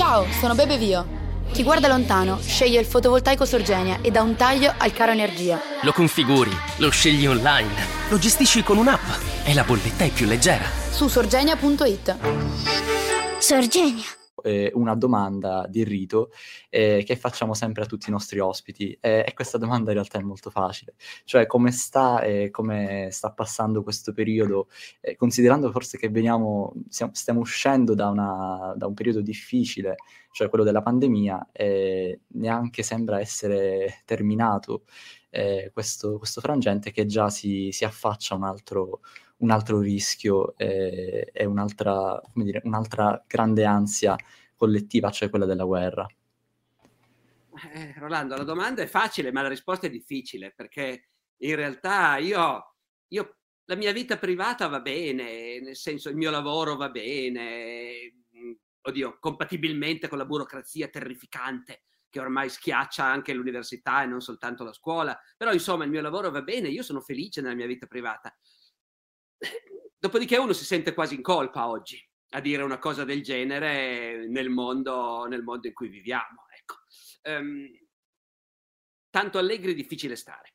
Ciao, sono Bebe Vio. Chi guarda lontano sceglie il fotovoltaico Sorgenia e dà un taglio al caro energia. Lo configuri, lo scegli online, lo gestisci con un'app e la bolletta è più leggera. Su sorgenia.it. Sorgenia eh, una domanda di rito eh, che facciamo sempre a tutti i nostri ospiti. Eh, e questa domanda in realtà è molto facile, cioè come sta e come sta passando questo periodo, eh, considerando forse che veniamo, siamo, stiamo uscendo da, una, da, un periodo difficile, cioè quello della pandemia, e neanche sembra essere terminato eh, questo, questo, frangente che già si, si affaccia un altro un altro rischio e, e un'altra, dire, un'altra grande ansia collettiva, cioè quella della guerra. Eh, Rolando, la domanda è facile, ma la risposta è difficile, perché in realtà io, io, la mia vita privata va bene, nel senso il mio lavoro va bene, mm, oddio, compatibilmente con la burocrazia terrificante che ormai schiaccia anche l'università e non soltanto la scuola, però insomma il mio lavoro va bene, io sono felice nella mia vita privata. Dopodiché uno si sente quasi in colpa oggi a dire una cosa del genere nel mondo, nel mondo in cui viviamo. Ecco. Um, tanto allegri è difficile stare.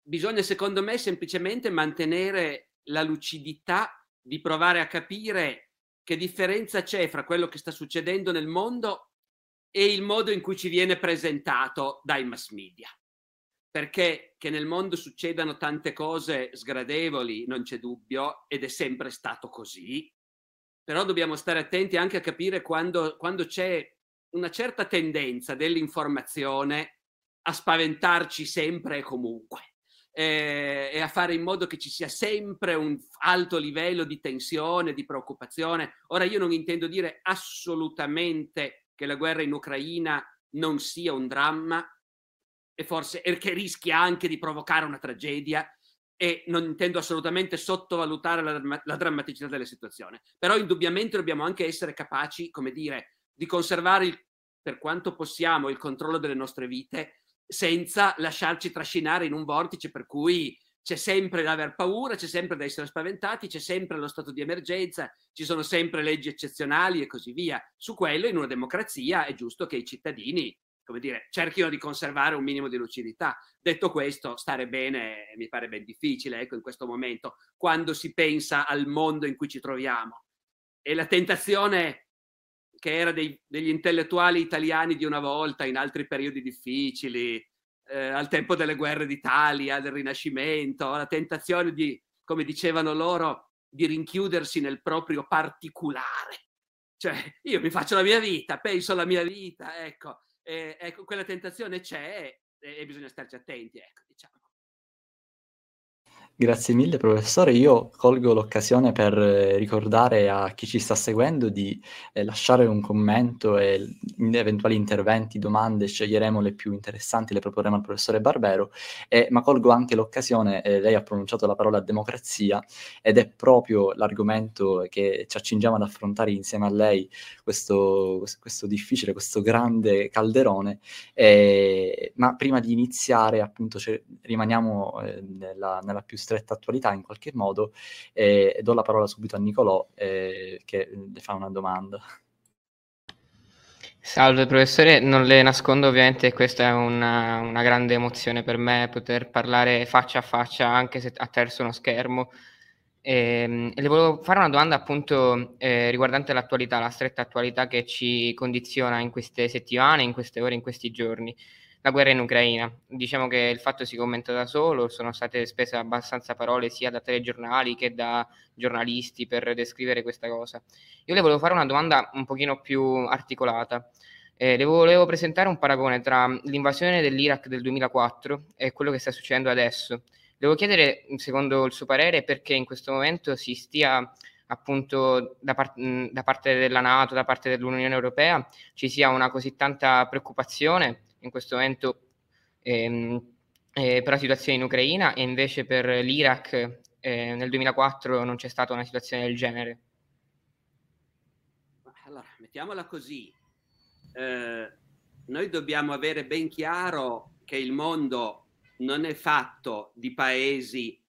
Bisogna, secondo me, semplicemente mantenere la lucidità di provare a capire che differenza c'è fra quello che sta succedendo nel mondo e il modo in cui ci viene presentato dai mass media perché che nel mondo succedano tante cose sgradevoli, non c'è dubbio, ed è sempre stato così, però dobbiamo stare attenti anche a capire quando, quando c'è una certa tendenza dell'informazione a spaventarci sempre e comunque eh, e a fare in modo che ci sia sempre un alto livello di tensione, di preoccupazione. Ora io non intendo dire assolutamente che la guerra in Ucraina non sia un dramma, e forse che rischia anche di provocare una tragedia e non intendo assolutamente sottovalutare la, la, drammaticità della situazione, però indubbiamente dobbiamo anche essere capaci, come dire, di conservare il, per quanto possiamo il controllo delle nostre vite senza lasciarci trascinare in un vortice per cui c'è sempre da aver paura, c'è sempre da essere spaventati, c'è sempre lo stato di emergenza, ci sono sempre leggi eccezionali e così via. Su quello in una democrazia è giusto che i cittadini come dire, cerchino di conservare un minimo di lucidità. Detto questo, stare bene mi pare ben difficile, ecco, in questo momento, quando si pensa al mondo in cui ci troviamo. E la tentazione che era dei, degli intellettuali italiani di una volta, in altri periodi difficili, eh, al tempo delle guerre d'Italia, del Rinascimento, la tentazione di, come dicevano loro, di rinchiudersi nel proprio particolare. Cioè, io mi faccio la mia vita, penso alla mia vita, ecco, eh, ecco, quella tentazione c'è e, e bisogna starci attenti, ecco, diciamo. Grazie mille professore, io colgo l'occasione per eh, ricordare a chi ci sta seguendo di eh, lasciare un commento e in eventuali interventi, domande, sceglieremo le più interessanti, le proporremo al professore Barbero, eh, ma colgo anche l'occasione, eh, lei ha pronunciato la parola democrazia ed è proprio l'argomento che ci accingiamo ad affrontare insieme a lei, questo, questo difficile, questo grande calderone, eh, ma prima di iniziare appunto rimaniamo eh, nella, nella più stretta attualità in qualche modo e, e do la parola subito a Nicolò eh, che le fa una domanda. Salve professore, non le nascondo ovviamente questa è una, una, grande emozione per me poter parlare faccia a faccia anche se attraverso uno schermo. E, ehm, e le volevo fare una domanda appunto eh, riguardante l'attualità, la stretta attualità che ci condiziona in queste settimane, in queste ore, in questi giorni la guerra in Ucraina. Diciamo che il fatto si commenta da solo, sono state spese abbastanza parole sia da telegiornali che da giornalisti per descrivere questa cosa. Io le volevo fare una domanda un pochino più articolata. Eh, le volevo presentare un paragone tra l'invasione dell'Iraq del 2004 e quello che sta succedendo adesso. Devo chiedere, secondo il suo parere, perché in questo momento si stia appunto da, par- da parte della Nato, da parte dell'Unione Europea, ci sia una così tanta preoccupazione in questo momento ehm, eh, per la situazione in Ucraina e invece per l'Iraq eh, nel 2004 non c'è stata una situazione del genere. Allora, mettiamola così. Eh, noi dobbiamo avere ben chiaro che il mondo non è fatto di paesi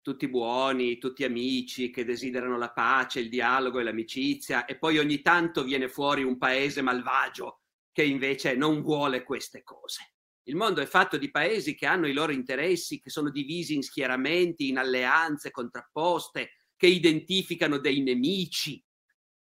tutti buoni, tutti amici che desiderano la pace, il dialogo e l'amicizia e poi ogni tanto viene fuori un paese malvagio che invece non vuole queste cose. Il mondo è fatto di paesi che hanno i loro interessi, che sono divisi in schieramenti, in alleanze contrapposte, che identificano dei nemici.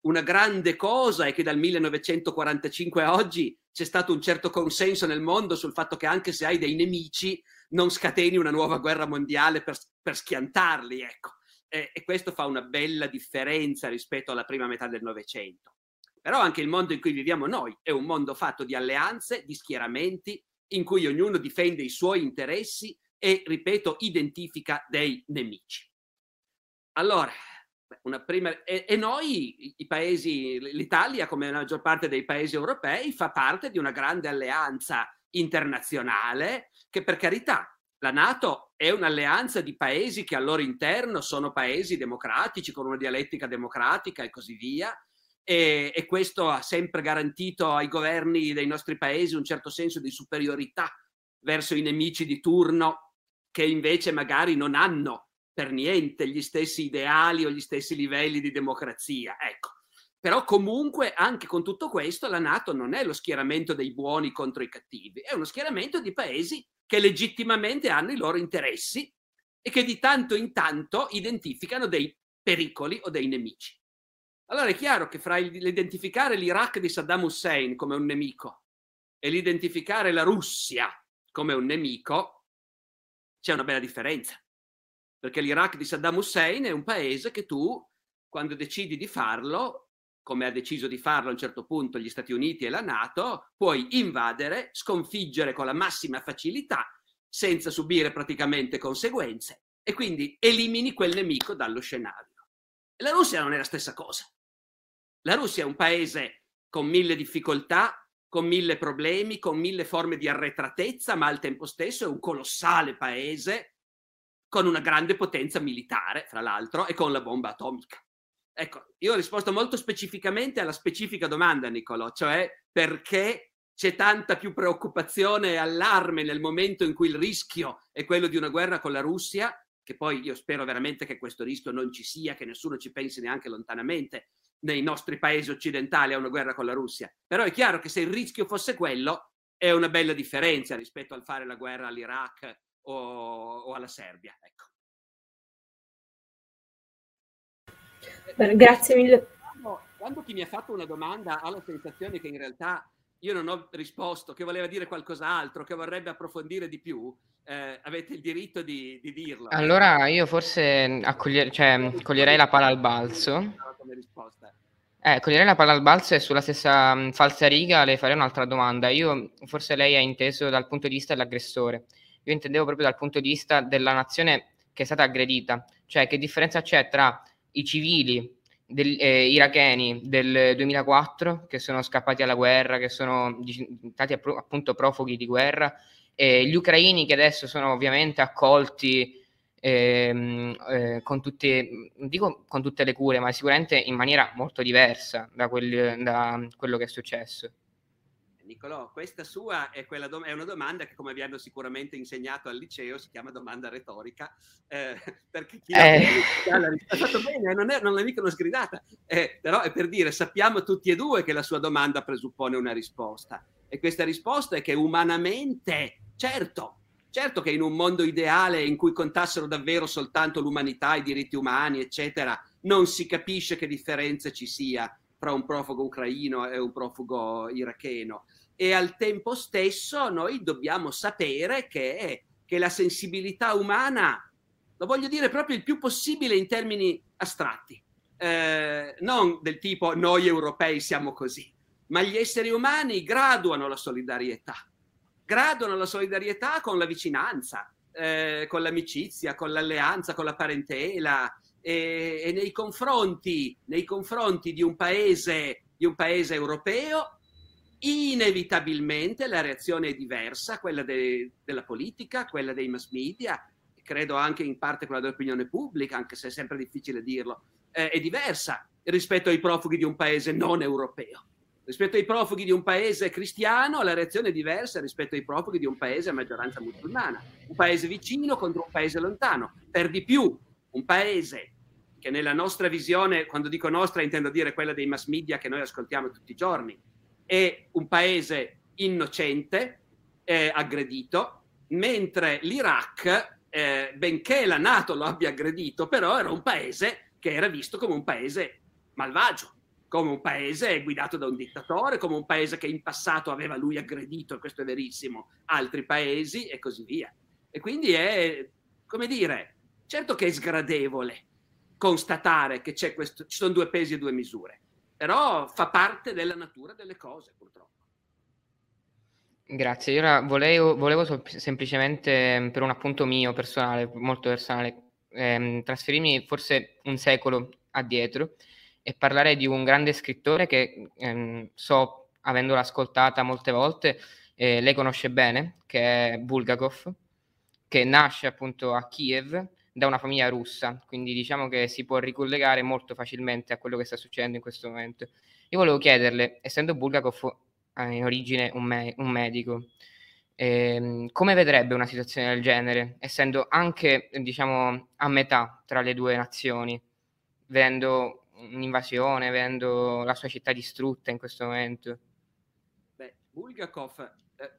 Una grande cosa è che dal 1945 a oggi c'è stato un certo consenso nel mondo sul fatto che anche se hai dei nemici non scateni una nuova guerra mondiale per, per schiantarli, ecco. E, e questo fa una bella differenza rispetto alla prima metà del Novecento. Però anche il mondo in cui viviamo noi è un mondo fatto di alleanze, di schieramenti, in cui ognuno difende i suoi interessi e, ripeto, identifica dei nemici. Allora, prima, e, e, noi, i paesi, l'Italia, come la maggior parte dei paesi europei, fa parte di una grande alleanza internazionale che per carità la Nato è un'alleanza di paesi che al loro interno sono paesi democratici con una dialettica democratica e così via e, e questo ha sempre garantito ai governi dei nostri paesi un certo senso di superiorità verso i nemici di turno che invece magari non hanno per niente gli stessi ideali o gli stessi livelli di democrazia. Ecco. Però comunque anche con tutto questo la Nato non è lo schieramento dei buoni contro i cattivi, è uno schieramento di paesi che legittimamente hanno i loro interessi e che di tanto in tanto identificano dei pericoli o dei nemici. Allora è chiaro che fra l'identificare l'Iraq di Saddam Hussein come un nemico e l'identificare la Russia come un nemico c'è una bella differenza perché l'Iraq di Saddam Hussein è un paese che tu, quando decidi di farlo, come ha deciso di farlo a un certo punto gli Stati Uniti e la Nato, puoi invadere, sconfiggere con la massima facilità, senza subire praticamente conseguenze, e quindi elimini quel nemico dallo scenario. La Russia non è la stessa cosa. La Russia è un paese con mille difficoltà, con mille problemi, con mille forme di arretratezza, ma al tempo stesso è un colossale paese con una grande potenza militare, fra l'altro, e con la bomba atomica. Ecco, io ho risposto molto specificamente alla specifica domanda, Niccolò, cioè perché c'è tanta più preoccupazione e allarme nel momento in cui il rischio è quello di una guerra con la Russia, che poi io spero veramente che questo rischio non ci sia, che nessuno ci pensi neanche lontanamente nei nostri paesi occidentali a una guerra con la Russia. Però è chiaro che se il rischio fosse quello, è una bella differenza rispetto al fare la guerra all'Iraq o, o alla Serbia. Ecco. Grazie mille. Quando, quando chi mi ha fatto una domanda ha la sensazione che in realtà io non ho risposto, che voleva dire qualcos'altro, che vorrebbe approfondire di più, eh, avete il diritto di, di, dirlo. Allora io forse accoglier- cioè, coglierei la palla al balzo. Come risposta. Eh, coglierei la palla al balzo e sulla stessa mh, falsa riga le farei un'altra domanda. Io, forse lei ha inteso dal punto di vista dell'aggressore. Io intendevo proprio dal punto di vista della nazione che è stata aggredita, cioè che differenza c'è tra i civili del, eh, iracheni del 2004 che sono scappati alla guerra, che sono stati appunto profughi di guerra, e gli ucraini che adesso sono ovviamente accolti ehm, eh, con, tutte, dico con tutte le cure, ma sicuramente in maniera molto diversa da, quel, da quello che è successo. Nicolò, questa sua è, dom- è, una domanda che, come vi hanno sicuramente insegnato al liceo, si chiama domanda retorica, eh, perché chi eh. ha fatto bene, non è, non è mica una sgridata, eh, però è per dire, sappiamo tutti e due che la sua domanda presuppone una risposta, e questa risposta è che umanamente, certo, certo che in un mondo ideale in cui contassero davvero soltanto l'umanità, i diritti umani, eccetera, non si capisce che differenza ci sia fra un profugo ucraino e un profugo iracheno. E al tempo stesso noi dobbiamo sapere che, che la sensibilità umana, lo voglio dire proprio il più possibile in termini astratti, eh, non del tipo noi europei siamo così, ma gli esseri umani graduano la solidarietà, graduano la solidarietà con la vicinanza, eh, con l'amicizia, con l'alleanza, con la parentela, e, e nei, confronti, nei, confronti, di un paese, di un paese europeo, inevitabilmente la reazione è diversa, quella de, della politica, quella dei mass media, credo anche in parte quella dell'opinione pubblica, anche se è sempre difficile dirlo, eh, è diversa rispetto ai profughi di un paese non europeo. Rispetto ai profughi di un paese cristiano, la reazione è diversa rispetto ai profughi di un paese a maggioranza musulmana. Un paese vicino contro un paese lontano. Per di più, un paese che nella nostra visione, quando dico nostra intendo dire quella dei mass media che noi ascoltiamo tutti i giorni, è un paese innocente, eh, aggredito, mentre l'Iraq, eh, benché la Nato lo abbia aggredito, però era un paese che era visto come un paese malvagio, come un paese guidato da un dittatore, come un paese che in passato aveva lui aggredito, e questo è verissimo, altri paesi e così via. E quindi è, come dire, certo che è sgradevole constatare che questo, ci sono due pesi e due misure, però fa parte della natura delle cose, purtroppo. Grazie, io volevo, volevo semplicemente, per un appunto mio personale, molto personale, ehm, trasferirmi forse un secolo addietro e parlare di un grande scrittore che ehm, so, avendola ascoltata molte volte, eh, lei conosce bene, che è Bulgakov, che nasce appunto a Kiev da una famiglia russa, quindi diciamo che si può ricollegare molto facilmente a quello che sta succedendo in questo momento. Io volevo chiederle, essendo Bulgakov eh, in origine un, me- un medico, eh, come vedrebbe una situazione del genere, essendo anche diciamo a metà tra le due nazioni, vedendo un'invasione, vedendo la sua città distrutta in questo momento. Beh, Bulgakov, eh,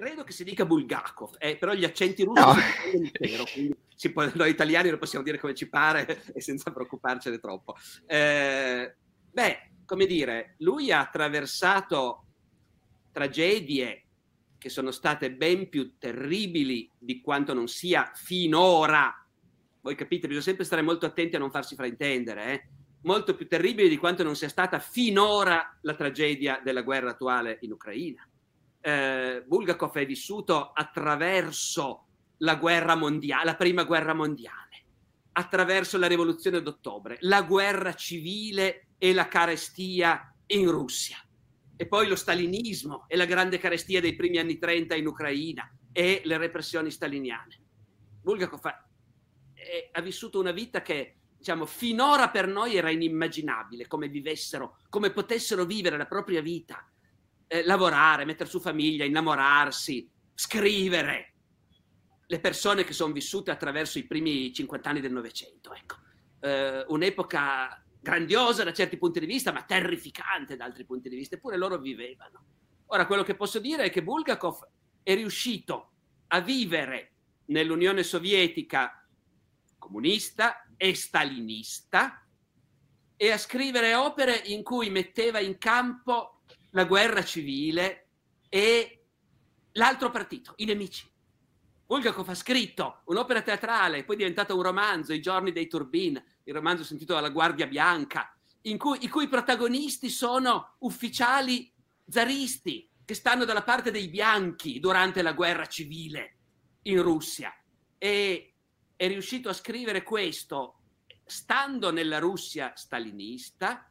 credo che si dica Bulgakov, eh, però gli accenti russi no. sono intero, quindi può, noi italiani lo possiamo dire come ci pare e senza preoccuparcene troppo. Eh, beh, come dire, lui ha attraversato tragedie che sono state ben più terribili di quanto non sia finora. Voi capite, bisogna sempre stare molto attenti a non farsi fraintendere, eh? molto più terribile di quanto non sia stata finora la tragedia della guerra attuale in Ucraina. Eh, Bulgakov è vissuto attraverso la guerra mondiale, la prima guerra mondiale, attraverso la rivoluzione d'ottobre, la guerra civile e la carestia in Russia, e poi lo stalinismo e la grande carestia dei primi anni 30 in Ucraina e le repressioni staliniane. Bulgakov ha, ha vissuto una vita che diciamo, finora per noi era inimmaginabile come vivessero, come potessero vivere la propria vita, eh, lavorare, mettere su famiglia, innamorarsi, scrivere. Le persone che sono vissute attraverso i primi 50 anni del Novecento, ecco. Eh, un'epoca grandiosa da certi punti di vista, ma terrificante da altri punti di vista, eppure loro vivevano. Ora, quello che posso dire è che Bulgakov è riuscito a vivere nell'Unione Sovietica comunista e stalinista e a scrivere opere in cui metteva in campo la guerra civile e l'altro partito, i nemici. Bulgakov ha scritto un'opera teatrale, poi è diventata un romanzo, I giorni dei Turbin, il romanzo sentito dalla Guardia Bianca, in cui, i cui protagonisti sono ufficiali zaristi che stanno dalla parte dei bianchi durante la guerra civile in Russia. E è riuscito a scrivere questo stando nella Russia stalinista,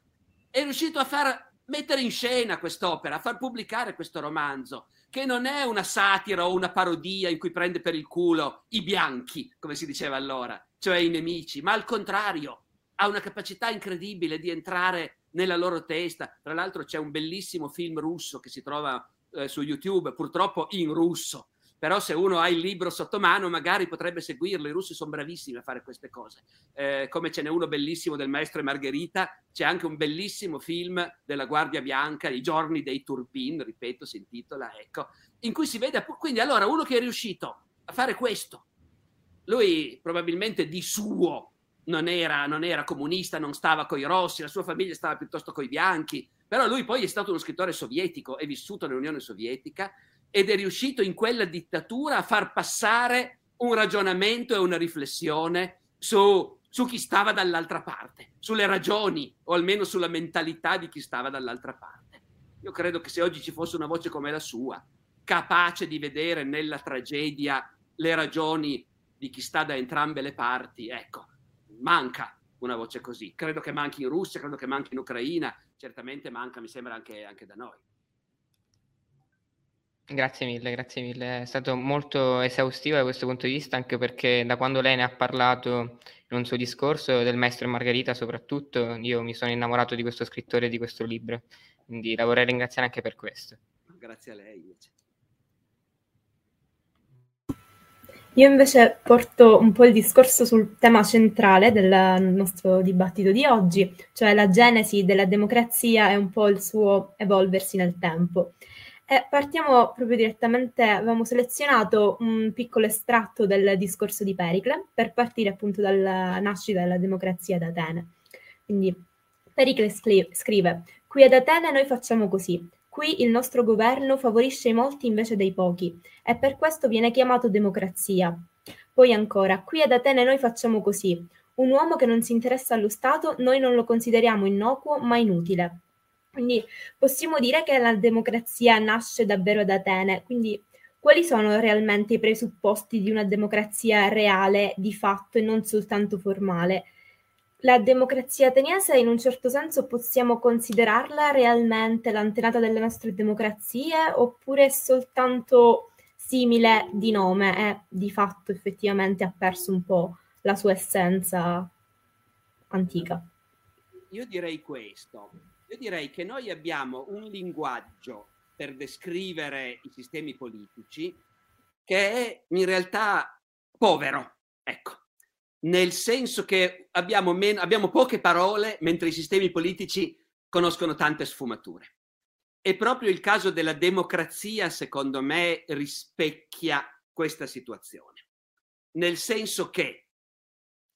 è riuscito a far mettere in scena quest'opera, far pubblicare questo romanzo, che non è una satira o una parodia in cui prende per il culo i bianchi, come si diceva allora, cioè i nemici, ma al contrario, ha una capacità incredibile di entrare nella loro testa. Tra l'altro c'è un bellissimo film russo che si trova eh, su YouTube, purtroppo in russo, però se uno ha il libro sotto mano magari potrebbe seguirlo, i russi sono bravissimi a fare queste cose, eh, come ce n'è uno bellissimo del maestro e Margherita, c'è anche un bellissimo film della Guardia Bianca, I giorni dei Turpin, ripeto, si intitola, ecco, in cui si vede, quindi allora uno che è riuscito a fare questo, lui probabilmente di suo non era, non era comunista, non stava con i rossi, la sua famiglia stava piuttosto con i bianchi, però lui poi è stato uno scrittore sovietico, è vissuto nell'Unione Sovietica ed è riuscito in quella dittatura a far passare un ragionamento e una riflessione su, su chi stava dall'altra parte, sulle ragioni o almeno sulla mentalità di chi stava dall'altra parte. Io credo che se oggi ci fosse una voce come la sua, capace di vedere nella tragedia le ragioni di chi sta da entrambe le parti, ecco, manca una voce così. Credo che manchi in Russia, credo che manchi in Ucraina, certamente manca, mi sembra, anche, anche da noi. Grazie mille, grazie mille. È stato molto esaustivo da questo punto di vista, anche perché da quando lei ne ha parlato in un suo discorso del maestro e Margherita soprattutto, io mi sono innamorato di questo scrittore e di questo libro. Quindi la vorrei ringraziare anche per questo. Grazie a lei invece. Io invece porto un po' il discorso sul tema centrale del nostro dibattito di oggi, cioè la genesi della democrazia e un po' il suo evolversi nel tempo. E partiamo proprio direttamente, avevamo selezionato un piccolo estratto del discorso di Pericle per partire appunto dalla nascita della democrazia ad Atene. Quindi Pericle scrive, qui ad Atene noi facciamo così, Qui il nostro governo favorisce i molti invece dei pochi e per questo viene chiamato democrazia. Poi ancora, qui ad Atene noi facciamo così. Un uomo che non si interessa allo Stato noi non lo consideriamo innocuo ma inutile. Quindi possiamo dire che la democrazia nasce davvero ad Atene. Quindi quali sono realmente i presupposti di una democrazia reale, di fatto e non soltanto formale? La democrazia ateniese in un certo senso possiamo considerarla realmente l'antenata delle nostre democrazie oppure è soltanto simile di nome e di fatto effettivamente ha perso un po' la sua essenza antica? Io direi questo, io direi che noi abbiamo un linguaggio per descrivere i sistemi politici che è in realtà povero, ecco nel senso che abbiamo, meno, abbiamo poche parole mentre i sistemi politici conoscono tante sfumature. E proprio il caso della democrazia, secondo me, rispecchia questa situazione. Nel senso che,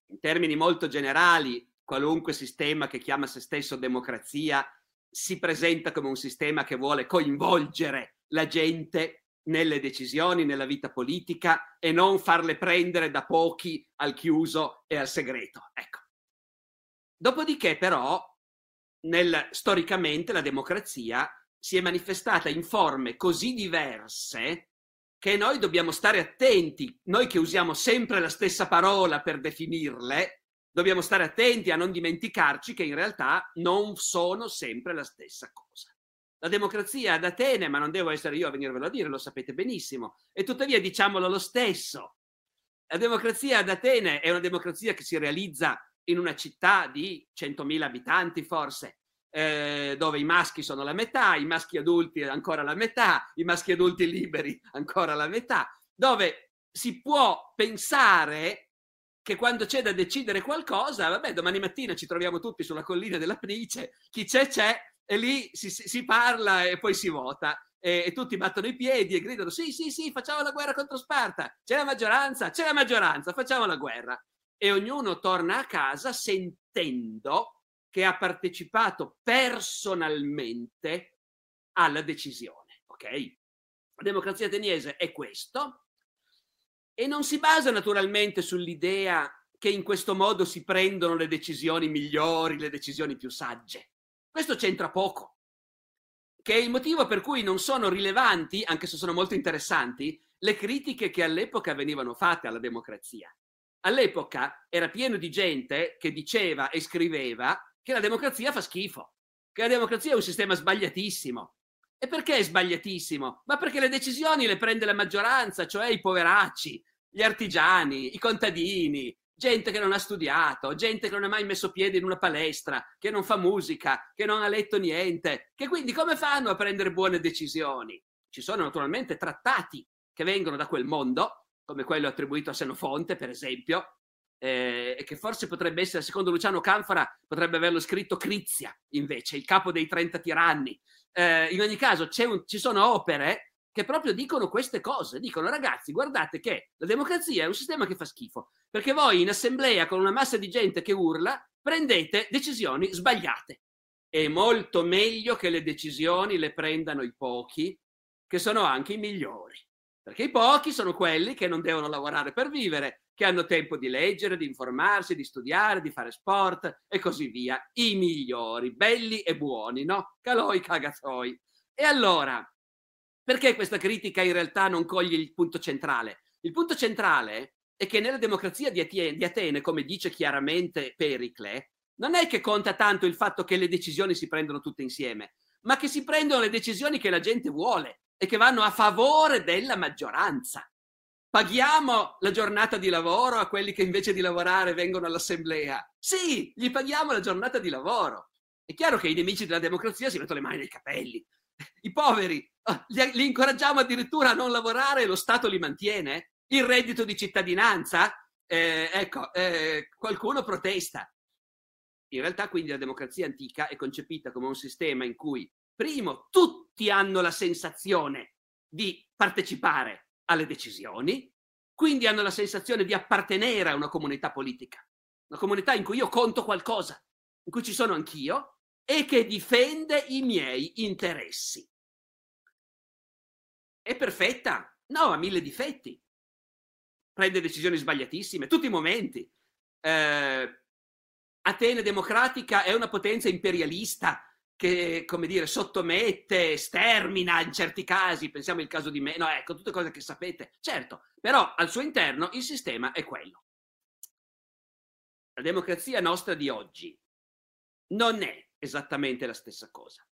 in termini molto generali, qualunque sistema che chiama se stesso democrazia si presenta come un sistema che vuole coinvolgere la gente nelle decisioni, nella vita politica e non farle prendere da pochi al chiuso e al segreto. Ecco. Dopodiché però, nel, storicamente, la democrazia si è manifestata in forme così diverse che noi dobbiamo stare attenti, noi che usiamo sempre la stessa parola per definirle, dobbiamo stare attenti a non dimenticarci che in realtà non sono sempre la stessa cosa. La democrazia ad Atene, ma non devo essere io a venirvelo a dire, lo sapete benissimo, e tuttavia diciamolo lo stesso. La democrazia ad Atene è una democrazia che si realizza in una città di 100.000 abitanti forse, eh, dove i maschi sono la metà, i maschi adulti ancora la metà, i maschi adulti liberi ancora la metà, dove si può pensare che quando c'è da decidere qualcosa, vabbè, domani mattina ci troviamo tutti sulla collina della Price, chi c'è c'è, e lì si, si parla e poi si vota. E, e, tutti battono i piedi e gridano: Sì, sì, sì, facciamo la guerra contro Sparta. C'è la maggioranza, c'è la maggioranza, facciamo la guerra. E ognuno torna a casa sentendo che ha partecipato personalmente alla decisione. Ok? La democrazia ateniese è questo. E non si basa naturalmente sull'idea che in questo modo si prendono le decisioni migliori, le decisioni più sagge. Questo c'entra poco, che è il motivo per cui non sono rilevanti, anche se sono molto interessanti, le critiche che all'epoca venivano fatte alla democrazia. All'epoca era pieno di gente che diceva e scriveva che la democrazia fa schifo, che la democrazia è un sistema sbagliatissimo. E perché è sbagliatissimo? Ma perché le decisioni le prende la maggioranza, cioè i poveracci, gli artigiani, i contadini, gente che non ha studiato, gente che non ha mai messo piede in una palestra, che non fa musica, che non ha letto niente, che quindi come fanno a prendere buone decisioni? Ci sono naturalmente trattati che vengono da quel mondo, come quello attribuito a Senofonte, per esempio, eh, che forse potrebbe essere, secondo Luciano Canfora, potrebbe averlo scritto Crizia, invece, il capo dei 30 tiranni. Eh, in ogni caso, un, ci sono opere che proprio dicono queste cose. Dicono ragazzi, guardate che la democrazia è un sistema che fa schifo, perché voi in assemblea con una massa di gente che urla prendete decisioni sbagliate. È molto meglio che le decisioni le prendano i pochi, che sono anche i migliori. Perché i pochi sono quelli che non devono lavorare per vivere, che hanno tempo di leggere, di informarsi, di studiare, di fare sport e così via. I migliori, belli e buoni, no? Caloi cagazzoi. E allora, perché questa critica in realtà non coglie il punto centrale? Il punto centrale è che nella democrazia di Atene, come dice chiaramente Pericle, non è che conta tanto il fatto che le decisioni si prendono tutte insieme, ma che si prendono le decisioni che la gente vuole e che vanno a favore della maggioranza. Paghiamo la giornata di lavoro a quelli che invece di lavorare vengono all'assemblea. Sì, gli paghiamo la giornata di lavoro. È chiaro che i nemici della democrazia si mettono le mani nei capelli. I poveri ah, li, li incoraggiamo addirittura a non lavorare e lo Stato li mantiene? Il reddito di cittadinanza? Eh, ecco, eh, qualcuno protesta. In realtà quindi la democrazia antica è concepita come un sistema in cui, primo, tutti hanno la sensazione di partecipare alle decisioni, quindi hanno la sensazione di appartenere a una comunità politica, una comunità in cui io conto qualcosa, in cui ci sono anch'io e che difende i miei interessi. È perfetta? No, ha mille difetti. Prende decisioni sbagliatissime, tutti i momenti. Eh, Atene democratica è una potenza imperialista che, come dire, sottomette, stermina in certi casi, pensiamo al caso di me, no, ecco, tutte cose che sapete. Certo, però al suo interno il sistema è quello. La democrazia nostra di oggi non è esattamente la stessa cosa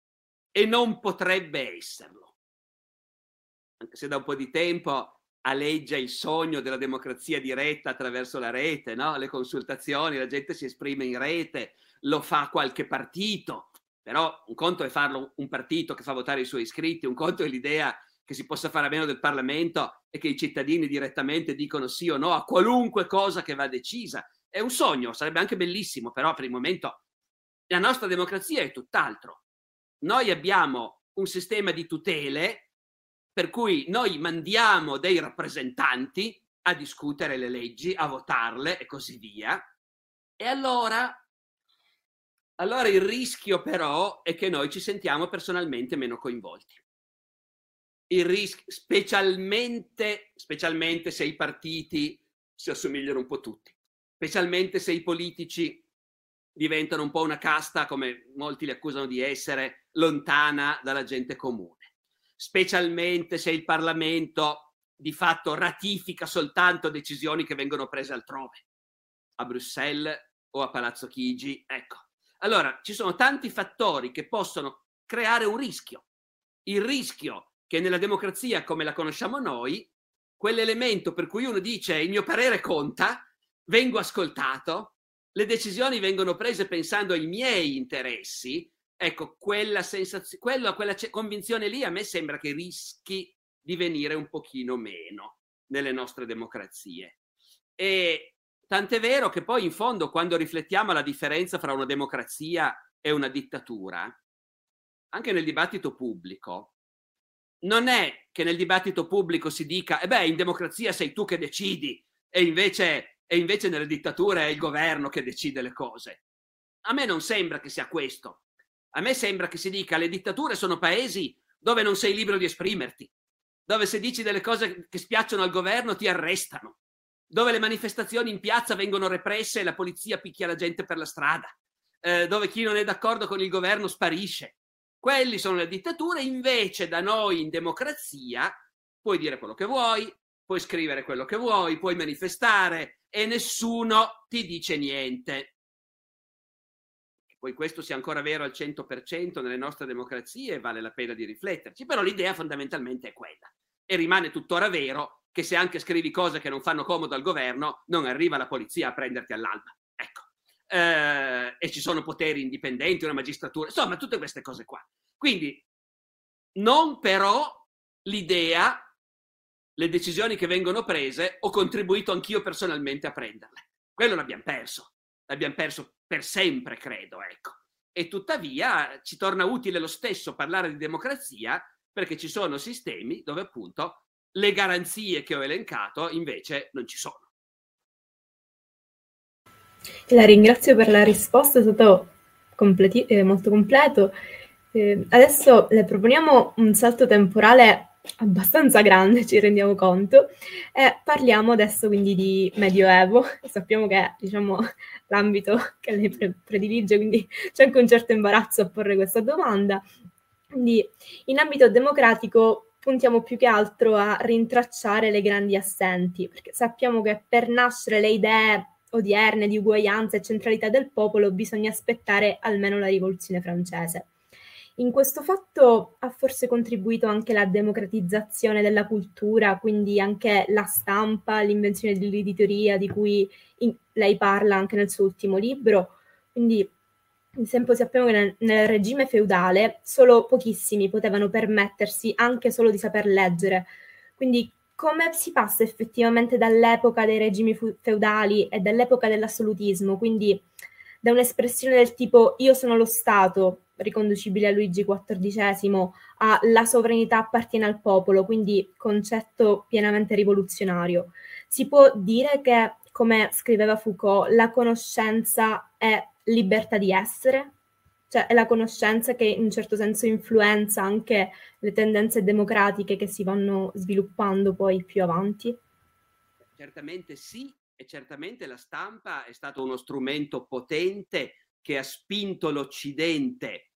e non potrebbe esserlo. Anche se da un po' di tempo aleggia il sogno della democrazia diretta attraverso la rete, no? le consultazioni, la gente si esprime in rete, lo fa qualche partito, però un conto è farlo un partito che fa votare i suoi iscritti, un conto è l'idea che si possa fare a meno del Parlamento e che i cittadini direttamente dicono sì o no a qualunque cosa che va decisa. È un sogno, sarebbe anche bellissimo, però per il momento la nostra democrazia è tutt'altro. Noi abbiamo un sistema di tutele per cui noi mandiamo dei rappresentanti a discutere le leggi, a votarle e così via. E allora allora il rischio però è che noi ci sentiamo personalmente meno coinvolti. Il rischio, specialmente, specialmente se i partiti si assomigliano un po' tutti, specialmente se i politici diventano un po' una casta, come molti li accusano di essere, lontana dalla gente comune, specialmente se il Parlamento di fatto ratifica soltanto decisioni che vengono prese altrove, a Bruxelles o a Palazzo Chigi. Ecco, allora, ci sono tanti fattori che possono creare un rischio. Il rischio che nella democrazia come la conosciamo noi, quell'elemento per cui uno dice il mio parere conta, vengo ascoltato, le decisioni vengono prese pensando ai miei interessi, ecco, quella, sensazio- quella, quella convinzione lì a me sembra che rischi di venire un pochino meno nelle nostre democrazie. E Tant'è vero che poi in fondo quando riflettiamo alla differenza fra una democrazia e una dittatura, anche nel dibattito pubblico, non è che nel dibattito pubblico si dica, e eh beh, in democrazia sei tu che decidi e invece, e invece nelle dittature è il governo che decide le cose. A me non sembra che sia questo. A me sembra che si dica, le dittature sono paesi dove non sei libero di esprimerti, dove se dici delle cose che spiacciono al governo ti arrestano dove le manifestazioni in piazza vengono represse e la polizia picchia la gente per la strada, eh, dove chi non è d'accordo con il governo sparisce. Quelli sono le dittature, invece da noi in democrazia puoi dire quello che vuoi, puoi scrivere quello che vuoi, puoi manifestare e nessuno ti dice niente. Poi questo sia ancora vero al 100% nelle nostre democrazie, vale la pena di rifletterci, però l'idea fondamentalmente è quella e rimane tuttora vero che se anche scrivi cose che non fanno comodo al governo, non arriva la polizia a prenderti all'alba. Ecco. Eh, e ci sono poteri indipendenti, una magistratura, insomma, tutte queste cose qua. Quindi, non però l'idea, le decisioni che vengono prese, ho contribuito anch'io personalmente a prenderle. Quello l'abbiamo perso, l'abbiamo perso per sempre, credo, ecco. E tuttavia ci torna utile lo stesso parlare di democrazia perché ci sono sistemi dove appunto le garanzie che ho elencato invece non ci sono. La ringrazio per la risposta, è stato completi- eh, molto completo. Eh, adesso le proponiamo un salto temporale abbastanza grande, ci rendiamo conto, e parliamo adesso quindi di Medioevo. Sappiamo che è diciamo, l'ambito che lei pre- predilige, quindi c'è anche un certo imbarazzo a porre questa domanda. Quindi in ambito democratico puntiamo più che altro a rintracciare le grandi assenti, perché sappiamo che per nascere le idee odierne di uguaglianza e centralità del popolo bisogna aspettare almeno la rivoluzione francese. In questo fatto ha forse contribuito anche la democratizzazione della cultura, quindi anche la stampa, l'invenzione dell'editoria di cui in, lei parla anche nel suo ultimo libro. Quindi ad esempio sappiamo che nel, nel, regime feudale solo pochissimi potevano permettersi anche solo di saper leggere. Quindi come si passa effettivamente dall'epoca dei regimi feudali e dall'epoca dell'assolutismo, quindi da un'espressione del tipo io sono lo Stato, riconducibile a Luigi XIV, a la sovranità appartiene al popolo, quindi concetto pienamente rivoluzionario. Si può dire che, come scriveva Foucault, la conoscenza è libertà di essere? Cioè è la conoscenza che in un certo senso influenza anche le tendenze democratiche che si vanno sviluppando poi più avanti? Certamente sì, e certamente la stampa è stato uno strumento potente che ha spinto l'Occidente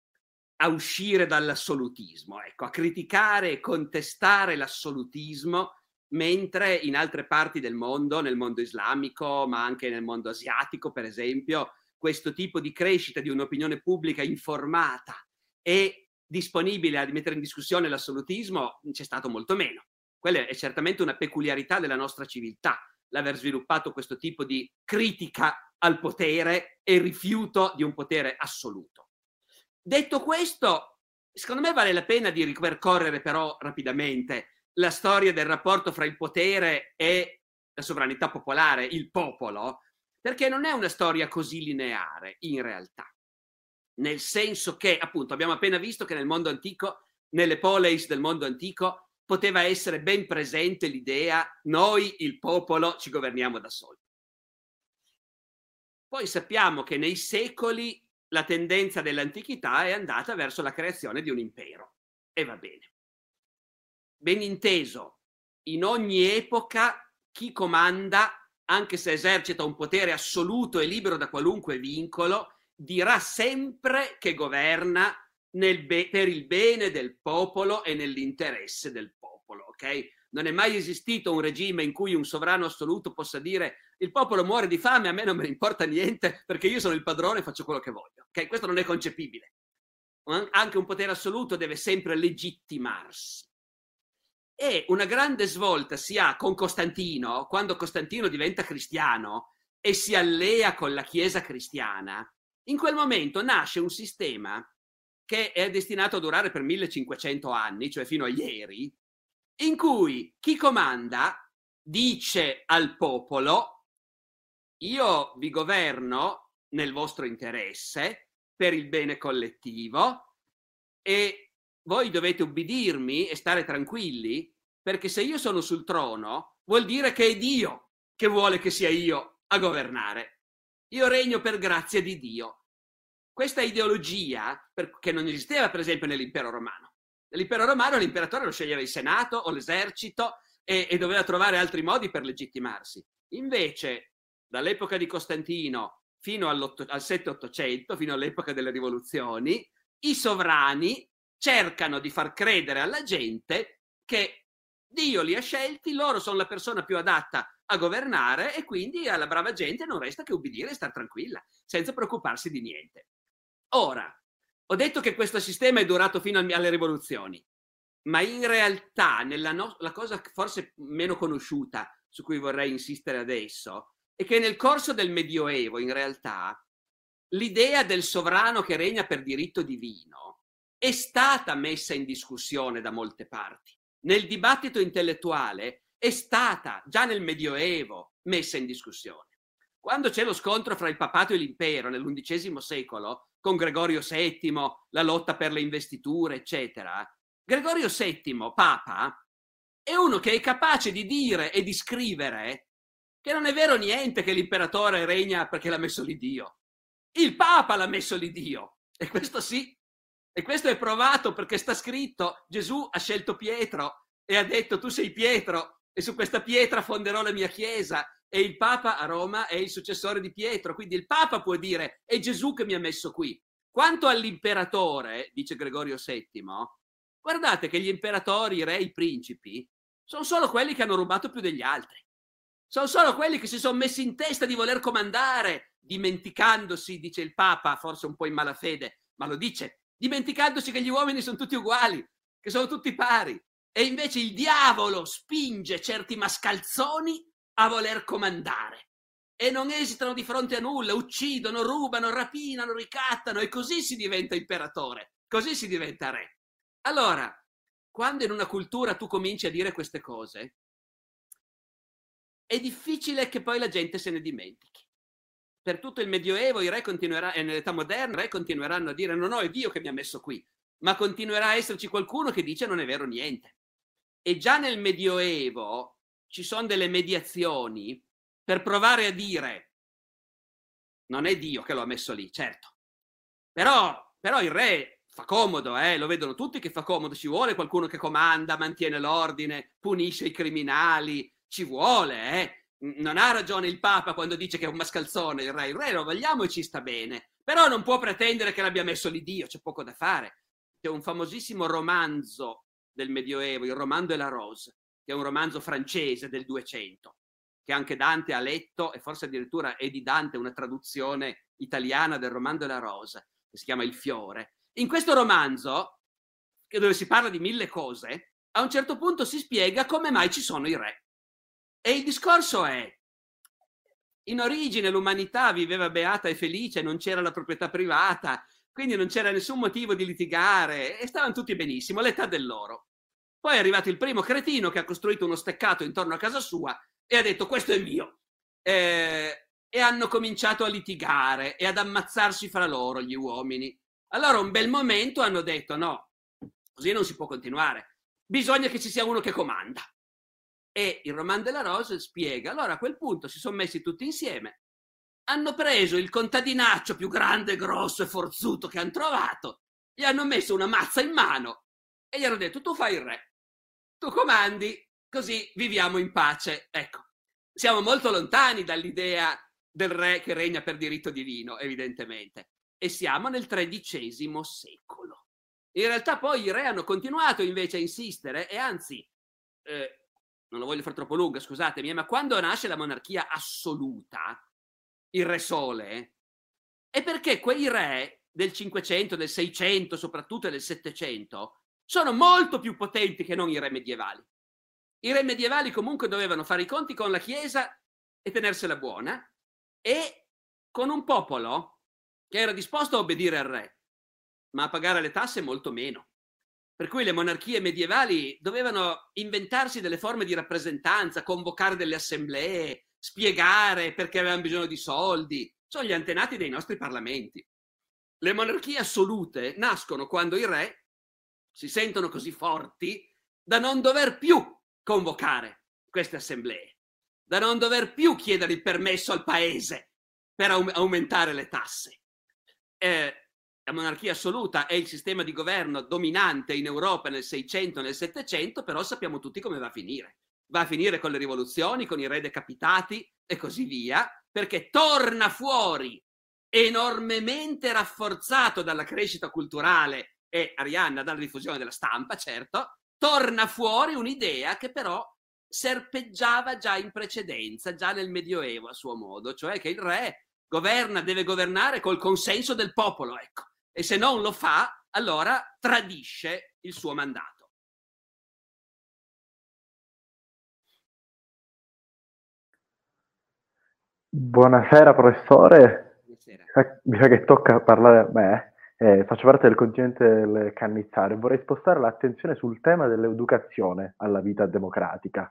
a uscire dall'assolutismo, ecco, a criticare e contestare l'assolutismo, mentre in altre parti del mondo, nel mondo islamico, ma anche nel mondo asiatico, per esempio, questo tipo di crescita di un'opinione pubblica informata e disponibile a mettere in discussione l'assolutismo c'è stato molto meno. Quella è certamente una peculiarità della nostra civiltà, l'aver sviluppato questo tipo di critica al potere e rifiuto di un potere assoluto. Detto questo, secondo me vale la pena di ripercorrere però rapidamente la storia del rapporto fra il potere e la sovranità popolare, il popolo, perché non è una storia così lineare in realtà, nel senso che appunto abbiamo appena visto che nel mondo antico, nelle poleis del mondo antico, poteva essere ben presente l'idea noi, il popolo, ci governiamo da soli. Poi sappiamo che nei secoli la tendenza dell'antichità è andata verso la creazione di un impero. E va bene. Ben inteso, in ogni epoca chi comanda anche se esercita un potere assoluto e libero da qualunque vincolo, dirà sempre che governa be- per il bene del popolo e nell'interesse del popolo, ok? Non è mai esistito un regime in cui un sovrano assoluto possa dire il popolo muore di fame, a me non me ne importa niente perché io sono il padrone e faccio quello che voglio, ok? Questo non è concepibile. Anche un potere assoluto deve sempre legittimarsi. E una grande svolta si ha con Costantino, quando Costantino diventa cristiano e si allea con la Chiesa cristiana. In quel momento nasce un sistema che è destinato a durare per 1500 anni, cioè fino a ieri, in cui chi comanda dice al popolo, io vi governo nel vostro interesse, per il bene collettivo, e voi dovete ubbidirmi e stare tranquilli, perché se io sono sul trono, vuol dire che è Dio che vuole che sia io a governare. Io regno per grazia di Dio. Questa ideologia, che non esisteva per esempio nell'impero romano. Nell'impero romano l'imperatore lo sceglieva il senato o l'esercito e, e doveva trovare altri modi per legittimarsi. Invece, dall'epoca di Costantino fino al 7-800, fino all'epoca delle rivoluzioni, i sovrani cercano di far credere alla gente che Dio li ha scelti, loro sono la persona più adatta a governare e quindi alla brava gente non resta che ubbidire e stare tranquilla, senza preoccuparsi di niente. Ora, ho detto che questo sistema è durato fino alle rivoluzioni, ma in realtà no- la cosa forse meno conosciuta su cui vorrei insistere adesso è che nel corso del Medioevo, in realtà, l'idea del sovrano che regna per diritto divino è stata messa in discussione da molte parti. Nel dibattito intellettuale è stata già nel Medioevo messa in discussione. Quando c'è lo scontro fra il papato e l'impero nell'undicesimo secolo, con Gregorio VII, la lotta per le investiture, eccetera, Gregorio VII, papa, è uno che è capace di dire e di scrivere che non è vero niente che l'imperatore regna perché l'ha messo lì Dio. Il papa l'ha messo lì Dio. E questo sì, e questo è provato perché sta scritto, Gesù ha scelto Pietro e ha detto tu sei Pietro e su questa pietra fonderò la mia chiesa e il Papa a Roma è il successore di Pietro, quindi il Papa può dire è Gesù che mi ha messo qui. Quanto all'imperatore, dice Gregorio VII, guardate che gli imperatori, i re, i principi sono solo quelli che hanno rubato più degli altri. Sono solo quelli che si sono messi in testa di voler comandare, dimenticandosi, dice il Papa, forse un po' in malafede, ma lo dice, dimenticandosi che gli uomini sono tutti uguali, che sono tutti pari. E invece il diavolo spinge certi mascalzoni a voler comandare. e non esitano di fronte a nulla, uccidono, rubano, rapinano, ricattano e così si diventa imperatore, così si diventa re. Allora, quando in una cultura tu cominci a dire queste cose, è difficile che poi la gente se ne dimentichi. Per tutto il Medioevo i re continueranno, e nell'età moderna i re continueranno a dire no, no, è Dio che mi ha messo qui, ma continuerà a esserci qualcuno che dice non è vero niente. E già nel Medioevo ci sono delle mediazioni per provare a dire non è Dio che lo ha messo lì, certo. Però, però il re fa comodo, eh? lo vedono tutti che fa comodo, ci vuole qualcuno che comanda, mantiene l'ordine, punisce i criminali, ci vuole, eh? Non ha ragione il Papa quando dice che è un mascalzone il re, il re lo vogliamo e ci sta bene, però non può pretendere che l'abbia messo lì Dio, c'è poco da fare. C'è un famosissimo romanzo del Medioevo, il Roman de la Rose, che è un romanzo francese del 200, che anche Dante ha letto e forse addirittura è di Dante una traduzione italiana del Roman de la Rose, che si chiama Il fiore. In questo romanzo, dove si parla di mille cose, a un certo punto si spiega come mai ci sono i re. E il discorso è, in origine l'umanità viveva beata e felice, non c'era la proprietà privata, quindi non c'era nessun motivo di litigare e stavano tutti benissimo, l'età dell'oro. Poi è arrivato il primo cretino che ha costruito uno steccato intorno a casa sua e ha detto questo è mio. Eh, e hanno cominciato a litigare e ad ammazzarsi fra loro gli uomini. Allora un bel momento hanno detto no, così non si può continuare, bisogna che ci sia uno che comanda. E il Roman della Rose spiega, allora a quel punto si sono messi tutti insieme, hanno preso il contadinaccio più grande, grosso e forzuto che hanno trovato, gli hanno messo una mazza in mano e gli hanno detto tu fai il re, tu comandi, così viviamo in pace. Ecco, siamo molto lontani dall'idea del re che regna per diritto divino, evidentemente, e siamo nel XIII secolo. In realtà poi i re hanno continuato invece a insistere e anzi... Eh, non lo voglio fare troppo lunga, scusatemi, ma quando nasce la monarchia assoluta, il re sole, è perché quei re del 500, del 600, soprattutto del 700, sono molto più potenti che non i re medievali. I re medievali comunque dovevano fare i conti con la Chiesa e tenersela buona e con un popolo che era disposto a obbedire al re, ma a pagare le tasse molto meno. Per cui le monarchie medievali dovevano inventarsi delle forme di rappresentanza, convocare delle assemblee, spiegare perché avevano bisogno di soldi. Sono gli antenati dei nostri parlamenti. Le monarchie assolute nascono quando i re si sentono così forti da non dover più convocare queste assemblee, da non dover più chiedere il permesso al paese per aumentare le tasse. Eh, la monarchia assoluta è il sistema di governo dominante in Europa nel 600 e nel 700, però sappiamo tutti come va a finire. Va a finire con le rivoluzioni, con i re decapitati e così via, perché torna fuori enormemente rafforzato dalla crescita culturale e Arianna dalla diffusione della stampa, certo, torna fuori un'idea che però serpeggiava già in precedenza, già nel Medioevo a suo modo, cioè che il re governa, deve governare col consenso del popolo, ecco e se non lo fa, allora tradisce il suo mandato. Buonasera professore, Buonasera. mi sa che tocca parlare a me, eh, faccio parte del continente del Cannizzare, vorrei spostare l'attenzione sul tema dell'educazione alla vita democratica.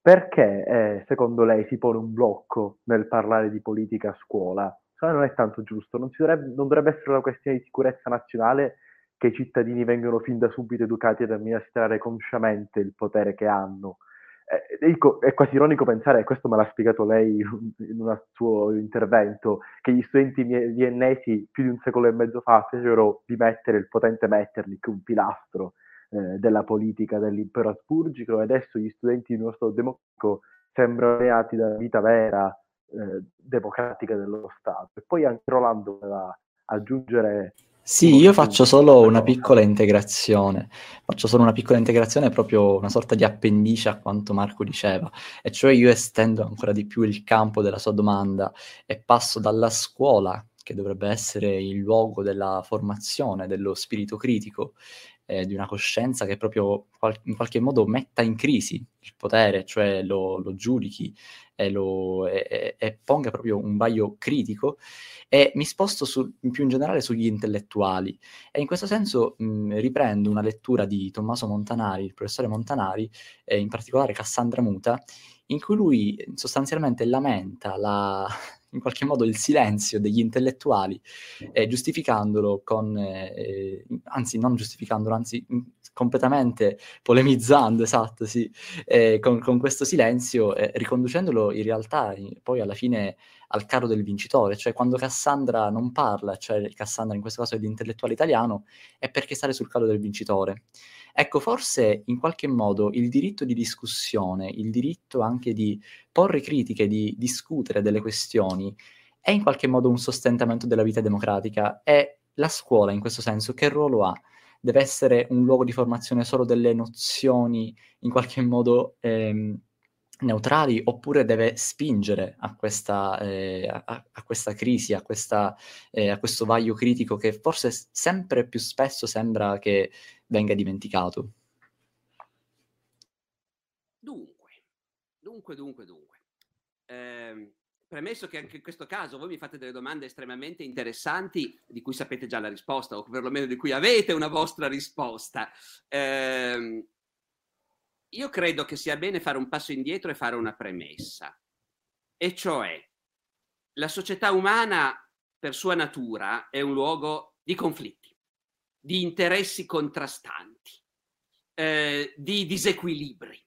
Perché eh, secondo lei si pone un blocco nel parlare di politica a scuola? Secondo me non è tanto giusto, non, dovrebbe, non dovrebbe essere una questione di sicurezza nazionale che i cittadini vengano fin da subito educati ad amministrare consciamente il potere che hanno. Eh, è quasi ironico pensare, e questo me l'ha spiegato lei in un suo intervento, che gli studenti viennesi più di un secolo e mezzo fa fecero dimettere il potente Metternich, un pilastro eh, della politica dell'impero asburgico, e adesso gli studenti di uno Stato democratico sembrano reati dalla vita vera eh, democratica dello Stato. E poi anche Rolando voleva aggiungere... Sì, io faccio solo una piccola integrazione, faccio solo una piccola integrazione, proprio una sorta di appendice a quanto Marco diceva, e cioè io estendo ancora di più il campo della sua domanda e passo dalla scuola, che dovrebbe essere il luogo della formazione dello spirito critico, eh, di una coscienza che proprio qual- in qualche modo metta in crisi il potere, cioè lo, lo giudichi e, lo, e, e, ponga proprio un vaglio critico. E mi sposto su, più in generale sugli intellettuali. E in questo senso mh, riprendo una lettura di Tommaso Montanari, il professore Montanari, e in particolare Cassandra Muta, in cui lui sostanzialmente lamenta la, in qualche modo il silenzio degli intellettuali, eh, giustificandolo con, eh, anzi non giustificandolo, anzi completamente polemizzando, esatto, sì, eh, con, con, questo silenzio, eh, riconducendolo in realtà poi alla fine al carro del vincitore, cioè quando Cassandra non parla, cioè Cassandra in questo caso è l'intellettuale italiano, è perché sale sul carro del vincitore. Ecco, forse in qualche modo il diritto di discussione, il diritto anche di porre critiche, di discutere delle questioni, è in qualche modo un sostentamento della vita democratica e la scuola in questo senso che ruolo ha? Deve essere un luogo di formazione solo delle nozioni in qualche modo ehm, neutrali oppure deve spingere a questa, eh, a, a questa crisi, a, questa, eh, a, questo vaglio critico che forse sempre più spesso sembra che venga dimenticato. Dunque, dunque, dunque, dunque. Eh, premesso che anche in questo caso voi mi fate delle domande estremamente interessanti di cui sapete già la risposta o perlomeno di cui avete una vostra risposta. Eh, io credo che sia bene fare un passo indietro e fare una premessa, e cioè la società umana per sua natura è un luogo di conflitti, di interessi contrastanti, eh, di disequilibri.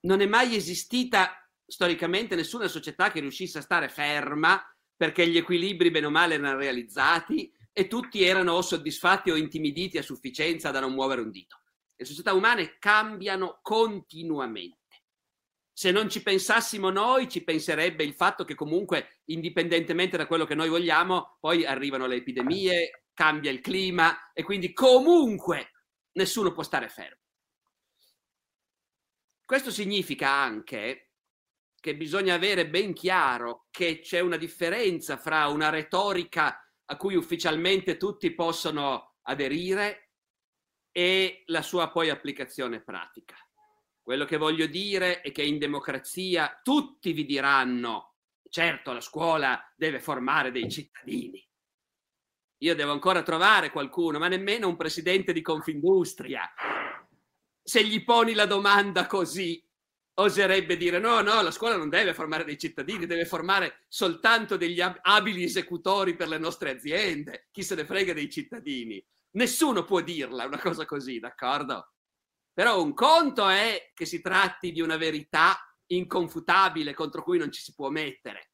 Non è mai esistita storicamente nessuna società che riuscisse a stare ferma perché gli equilibri bene o male erano realizzati e tutti erano o soddisfatti o intimiditi a sufficienza da non muovere un dito. Le società umane cambiano continuamente. Se non ci pensassimo noi, ci penserebbe il fatto che comunque, indipendentemente da quello che noi vogliamo, poi arrivano le epidemie, cambia il clima e quindi comunque nessuno può stare fermo. Questo significa anche che bisogna avere ben chiaro che c'è una differenza fra una retorica a cui ufficialmente tutti possono aderire e la sua poi applicazione pratica. Quello che voglio dire è che in democrazia tutti vi diranno, certo la scuola deve formare dei cittadini. Io devo ancora trovare qualcuno, ma nemmeno un presidente di Confindustria. Se gli poni la domanda così, oserebbe dire no, no, la scuola non deve formare dei cittadini, deve formare soltanto degli abili esecutori per le nostre aziende. Chi se ne frega dei cittadini? Nessuno può dirla una cosa così, d'accordo? Però un conto è che si tratti di una verità inconfutabile contro cui non ci si può mettere.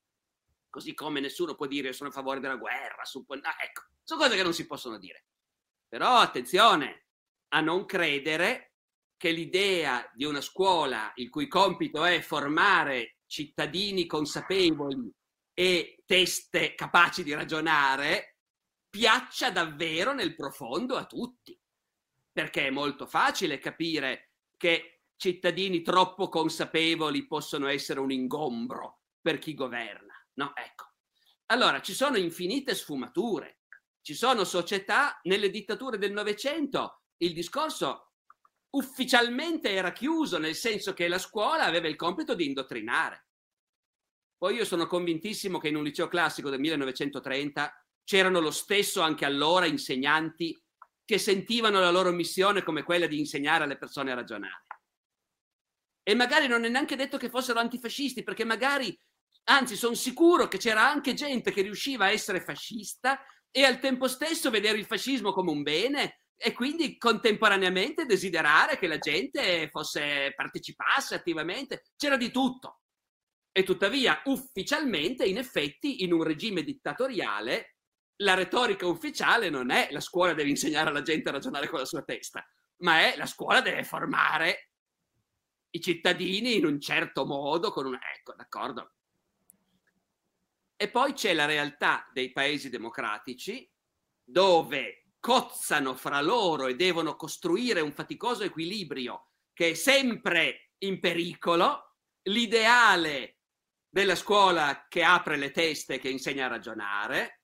Così come nessuno può dire sono a favore della guerra. Suppo... No, ecco, sono cose che non si possono dire. Però attenzione a non credere che l'idea di una scuola il cui compito è formare cittadini consapevoli e teste capaci di ragionare piaccia davvero nel profondo a tutti, perché è molto facile capire che cittadini troppo consapevoli possono essere un ingombro per chi governa. No, ecco. Allora, ci sono infinite sfumature. Ci sono società, nelle dittature del Novecento, il discorso ufficialmente era chiuso, nel senso che la scuola aveva il compito di indottrinare. Poi io sono convintissimo che in un liceo classico del 1930 c'erano lo stesso anche allora insegnanti che sentivano la loro missione come quella di insegnare alle persone a ragionare. E magari non è neanche detto che fossero antifascisti, perché magari, anzi, sono sicuro che c'era anche gente che riusciva a essere fascista e al tempo stesso vedere il fascismo come un bene e quindi contemporaneamente desiderare che la gente fosse, partecipasse attivamente. C'era di tutto. E tuttavia, ufficialmente, in effetti, in un regime dittatoriale, la retorica ufficiale non è la scuola deve insegnare alla gente a ragionare con la sua testa, ma è la scuola deve formare i cittadini in un certo modo, con una... Ecco, d'accordo? E poi c'è la realtà dei paesi democratici dove cozzano fra loro e devono costruire un faticoso equilibrio che è sempre in pericolo, l'ideale della scuola che apre le teste, che insegna a ragionare,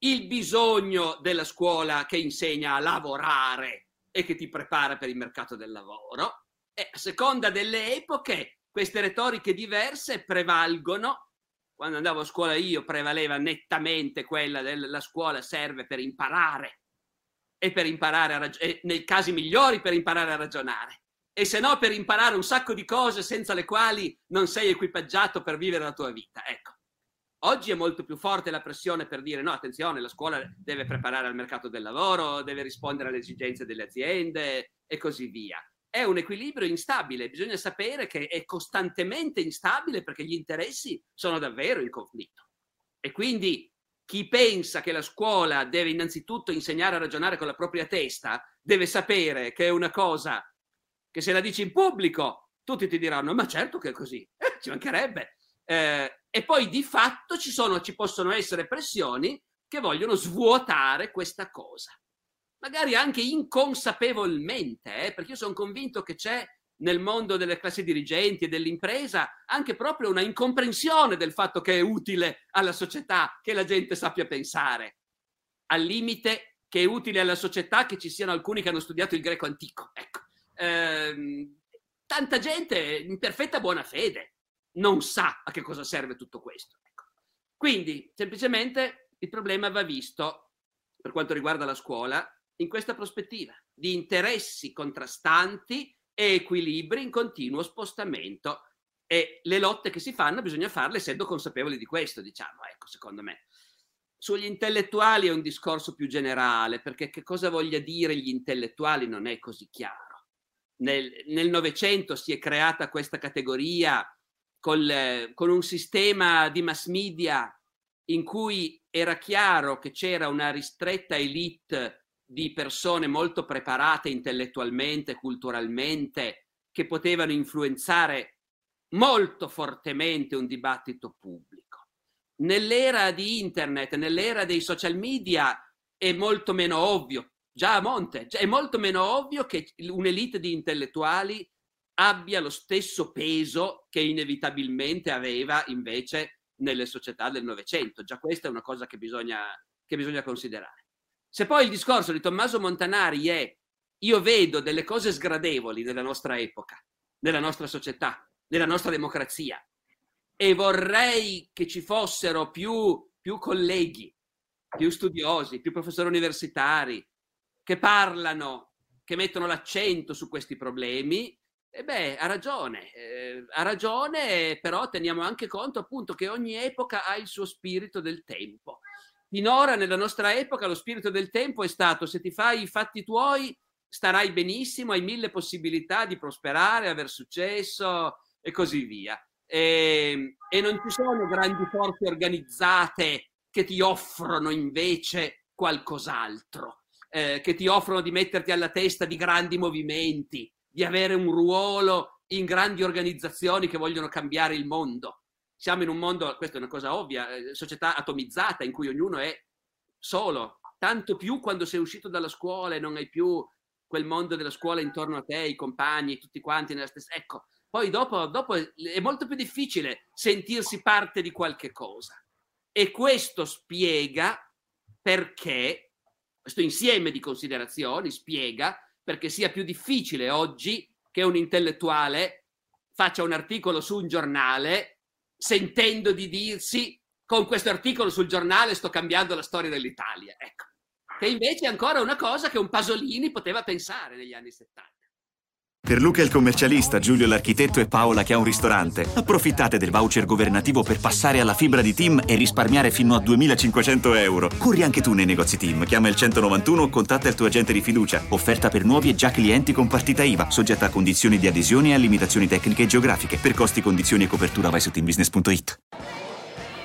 il bisogno della scuola che insegna a lavorare e che ti prepara per il mercato del lavoro. E a seconda delle epoche, queste retoriche diverse prevalgono. Quando andavo a scuola io prevaleva nettamente quella della scuola serve per imparare e per imparare a ragionare, nei casi migliori per imparare a ragionare e se no per imparare un sacco di cose senza le quali non sei equipaggiato per vivere la tua vita. Ecco. Oggi è molto più forte la pressione per dire no, attenzione, la scuola deve preparare al mercato del lavoro, deve rispondere alle esigenze delle aziende e così via. È un equilibrio instabile, bisogna sapere che è costantemente instabile perché gli interessi sono davvero in conflitto. E quindi chi pensa che la scuola deve innanzitutto insegnare a ragionare con la propria testa, deve sapere che è una cosa che se la dici in pubblico tutti ti diranno ma certo che è così, eh, ci mancherebbe. Eh, e poi di fatto ci, sono, ci possono essere pressioni che vogliono svuotare questa cosa, magari anche inconsapevolmente, eh, perché io sono convinto che c'è nel mondo delle classi dirigenti e dell'impresa anche proprio una incomprensione del fatto che è utile alla società che la gente sappia pensare, al limite che è utile alla società che ci siano alcuni che hanno studiato il greco antico. Ecco. Ehm, tanta gente in perfetta buona fede non sa a che cosa serve tutto questo. Ecco. Quindi, semplicemente, il problema va visto, per quanto riguarda la scuola, in questa prospettiva di interessi contrastanti e equilibri in continuo spostamento. E le lotte che si fanno bisogna farle essendo consapevoli di questo, diciamo, ecco, secondo me. Sugli intellettuali è un discorso più generale, perché che cosa voglia dire gli intellettuali non è così chiaro. Nel Novecento si è creata questa categoria col, con un sistema di mass media in cui era chiaro che c'era una ristretta elite di persone molto preparate intellettualmente, culturalmente, che potevano influenzare molto fortemente un dibattito pubblico. Nell'era di internet, nell'era dei social media è molto meno ovvio, già a monte, è molto meno ovvio che un'elite di intellettuali abbia lo stesso peso che inevitabilmente aveva invece nelle società del Novecento. Già questa è una cosa che bisogna, che bisogna considerare. Se poi il discorso di Tommaso Montanari è io vedo delle cose sgradevoli nella nostra epoca, nella nostra società, nella nostra democrazia e vorrei che ci fossero più, più colleghi, più studiosi, più professori universitari che parlano, che mettono l'accento su questi problemi, e beh, ha ragione, eh, ha ragione, però teniamo anche conto appunto che ogni epoca ha il suo spirito del tempo. Finora nella nostra epoca lo spirito del tempo è stato se ti fai i fatti tuoi starai benissimo, hai mille possibilità di prosperare, aver successo e così via. E, ehm, e non ci sono grandi forze organizzate che ti offrono invece qualcos'altro, eh, che ti offrono di metterti alla testa di grandi movimenti, di avere un ruolo in grandi organizzazioni che vogliono cambiare il mondo. Siamo in un mondo, questa è una cosa ovvia, eh, società atomizzata in cui ognuno è solo, tanto più quando sei uscito dalla scuola e non hai più quel mondo della scuola intorno a te, i compagni, tutti quanti nella stessa... Ecco, poi dopo, dopo è molto più difficile sentirsi parte di qualche cosa. E questo spiega perché, questo insieme di considerazioni spiega perché sia più difficile oggi che un intellettuale faccia un articolo su un giornale sentendo di dirsi con questo articolo sul giornale sto cambiando la storia dell'Italia. Ecco, che invece è ancora una cosa che un Pasolini poteva pensare negli anni 70. Per Luca il commercialista, Giulio l'architetto e Paola che ha un ristorante, approfittate del voucher governativo per passare alla fibra di Team e risparmiare fino a 2500 euro. Corri anche tu nei negozi Team, chiama il 191 o contatta il tuo agente di fiducia. Offerta per nuovi e già clienti con partita IVA, soggetta a condizioni di adesione e a limitazioni tecniche e geografiche. Per costi, condizioni e copertura vai su teambusiness.it.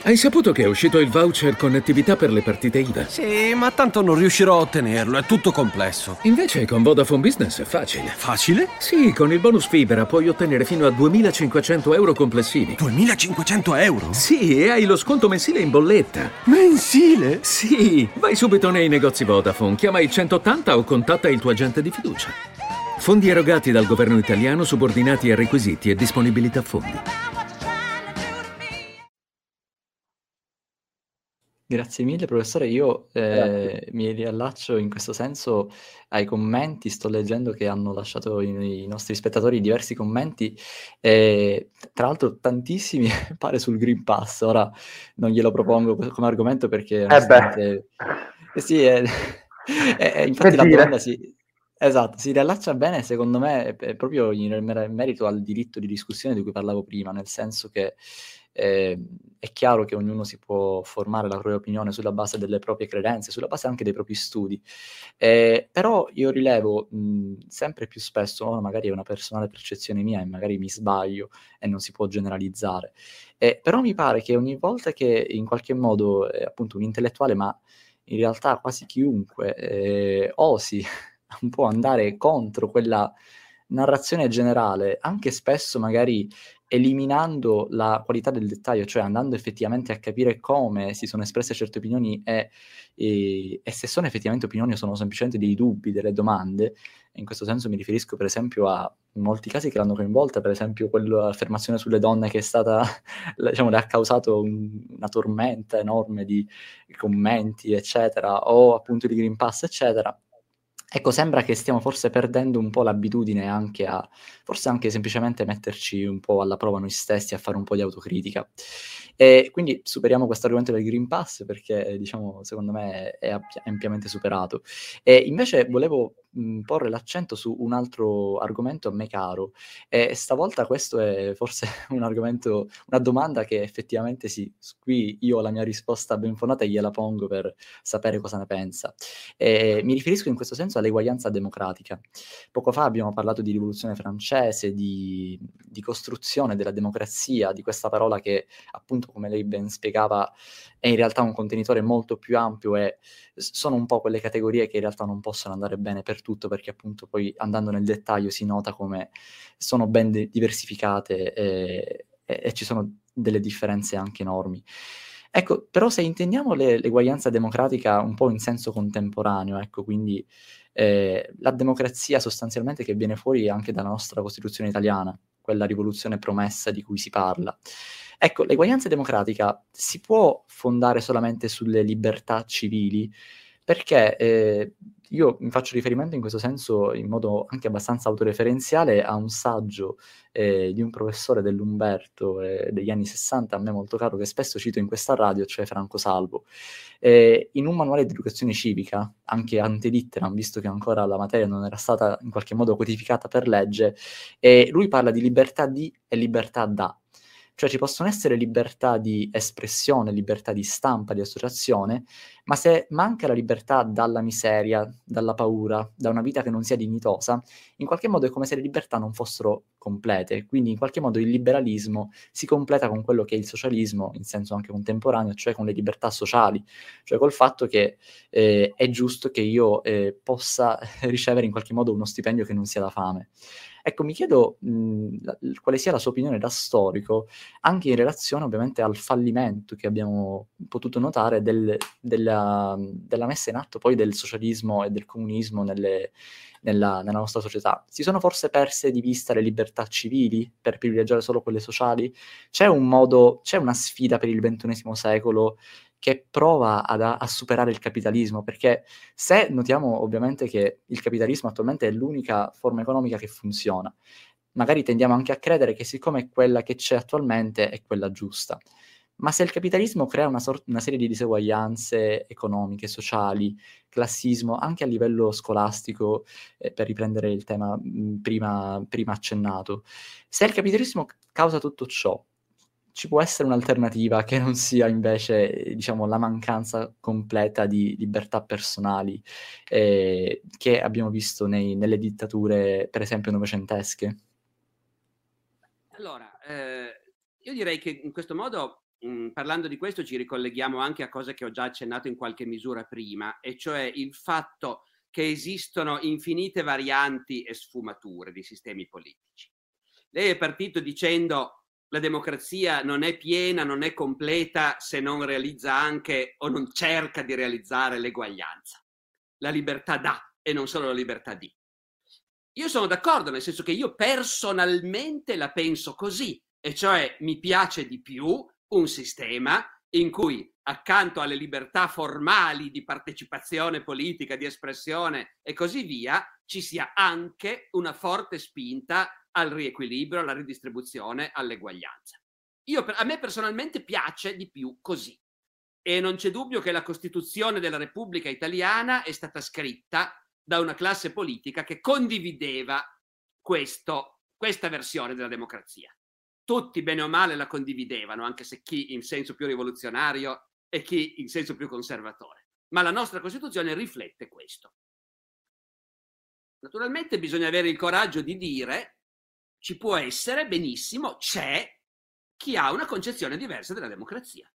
Hai saputo che è uscito il voucher connettività per le partite IVA? Sì, ma tanto non riuscirò a ottenerlo, è tutto complesso. Invece con Vodafone Business è facile. Facile? Sì, con il bonus fibra puoi ottenere fino a 2500 euro complessivi. 2500 euro? Sì, e hai lo sconto mensile in bolletta. Mensile? Sì, vai subito nei negozi Vodafone, chiama il 180 o contatta il tuo agente di fiducia. Fondi erogati dal governo italiano subordinati a requisiti e disponibilità fondi. Grazie mille professore, io eh, mi riallaccio in questo senso ai commenti, sto leggendo che hanno lasciato i, i nostri spettatori diversi commenti, eh, tra l'altro tantissimi pare sul Green Pass, ora non glielo propongo come argomento perché... Eh eh sì, è, è, infatti la domanda si, esatto, si riallaccia bene secondo me proprio in merito al diritto di discussione di cui parlavo prima, nel senso che eh, è chiaro che ognuno si può formare la propria opinione sulla base delle proprie credenze, sulla base anche dei propri studi, eh, però io rilevo mh, sempre più spesso, oh, magari è una personale percezione mia e magari mi sbaglio e non si può generalizzare, eh, però mi pare che ogni volta che in qualche modo appunto un intellettuale, ma in realtà quasi chiunque, eh, osi un po' andare contro quella narrazione generale, anche spesso magari eliminando la qualità del dettaglio, cioè andando effettivamente a capire come si sono espresse certe opinioni e, e, e se sono effettivamente opinioni o sono semplicemente dei dubbi, delle domande. In questo senso mi riferisco per esempio a molti casi che l'hanno coinvolta, per esempio quell'affermazione sulle donne che è stata, diciamo, le ha causato un, una tormenta enorme di commenti, eccetera, o appunto di Green Pass, eccetera Ecco, sembra che stiamo forse perdendo un po' l'abitudine anche a, forse anche semplicemente metterci un po' alla prova noi stessi, a fare un po' di autocritica. E quindi superiamo questo argomento del Green Pass perché, diciamo, secondo me è ampiamente superato. E invece volevo mh, porre l'accento su un altro argomento a me caro e stavolta questo è forse un argomento, una domanda che effettivamente sì, qui io ho la mia risposta ben fondata e gliela pongo per sapere cosa ne pensa. E mi riferisco in questo senso all'eguaglianza democratica. Poco fa abbiamo parlato di rivoluzione francese, di, di costruzione della democrazia, di questa parola che appunto, come lei ben spiegava, è in realtà un contenitore molto più ampio e sono un po' quelle categorie che in realtà non possono andare bene per tutto perché appunto poi andando nel dettaglio si nota come sono ben de- diversificate e, e, e, ci sono delle differenze anche enormi. Ecco, però se intendiamo le, l'eguaglianza democratica un po' in senso contemporaneo, ecco, quindi eh, la democrazia sostanzialmente che viene fuori anche dalla nostra Costituzione italiana, quella rivoluzione promessa di cui si parla. Ecco, l'eguaglianza democratica si può fondare solamente sulle libertà civili? Perché eh, io mi faccio riferimento in questo senso in modo anche abbastanza autoreferenziale a un saggio eh, di un professore dell'Umberto eh, degli anni 60, a me molto caro, che spesso cito in questa radio, cioè Franco Salvo. Eh, in un manuale di educazione civica, anche ante litteram, visto che ancora la materia non era stata in qualche modo codificata per legge, lui parla di libertà di e libertà da. Cioè ci possono essere libertà di espressione, libertà di stampa, di associazione, ma se manca la libertà dalla miseria, dalla paura, da una vita che non sia dignitosa, in qualche modo è come se le libertà non fossero complete. Quindi in qualche modo il liberalismo si completa con quello che è il socialismo, in senso anche contemporaneo, cioè con le libertà sociali, cioè col fatto che eh, è giusto che io eh, possa ricevere in qualche modo uno stipendio che non sia da fame. Ecco, mi chiedo mh, quale sia la sua opinione da storico, anche in relazione ovviamente al fallimento che abbiamo potuto notare del, della, della, messa in atto poi del socialismo e del comunismo nelle, nella, nella, nostra società. Si sono forse perse di vista le libertà civili per privilegiare solo quelle sociali? C'è un modo, c'è una sfida per il ventunesimo secolo che prova ad, a superare il capitalismo, perché se notiamo ovviamente che il capitalismo attualmente è l'unica forma economica che funziona, magari tendiamo anche a credere che siccome quella che c'è attualmente è quella giusta. Ma se il capitalismo crea una, sor- una serie di diseguaglianze economiche, sociali, classismo, anche a livello scolastico, eh, per riprendere il tema mh, prima, prima accennato, se il capitalismo causa tutto ciò, ci può essere un'alternativa che non sia invece, diciamo, la mancanza completa di libertà personali eh, che abbiamo visto nei, nelle dittature, per esempio, novecentesche? Allora, eh, io direi che in questo modo, mh, mm, parlando di questo, ci ricolleghiamo anche a cose che ho già accennato in qualche misura prima, e cioè il fatto che esistono infinite varianti e sfumature di sistemi politici. Lei è partito dicendo la democrazia non è piena, non è completa se non realizza anche o non cerca di realizzare l'eguaglianza. La libertà dà e non solo la libertà di. Io sono d'accordo, nel senso che io personalmente la penso così, e cioè mi piace di più un sistema in cui accanto alle libertà formali di partecipazione politica, di espressione e così via, ci sia anche una forte spinta al riequilibrio, alla ridistribuzione, all'eguaglianza. Io, a me personalmente piace di più così e non c'è dubbio che la Costituzione della Repubblica Italiana è stata scritta da una classe politica che condivideva questo, questa versione della democrazia. Tutti bene o male la condividevano, anche se chi in senso più rivoluzionario e chi in senso più conservatore. Ma la nostra Costituzione riflette questo. Naturalmente bisogna avere il coraggio di dire ci può essere, benissimo, c'è chi ha una concezione diversa della democrazia.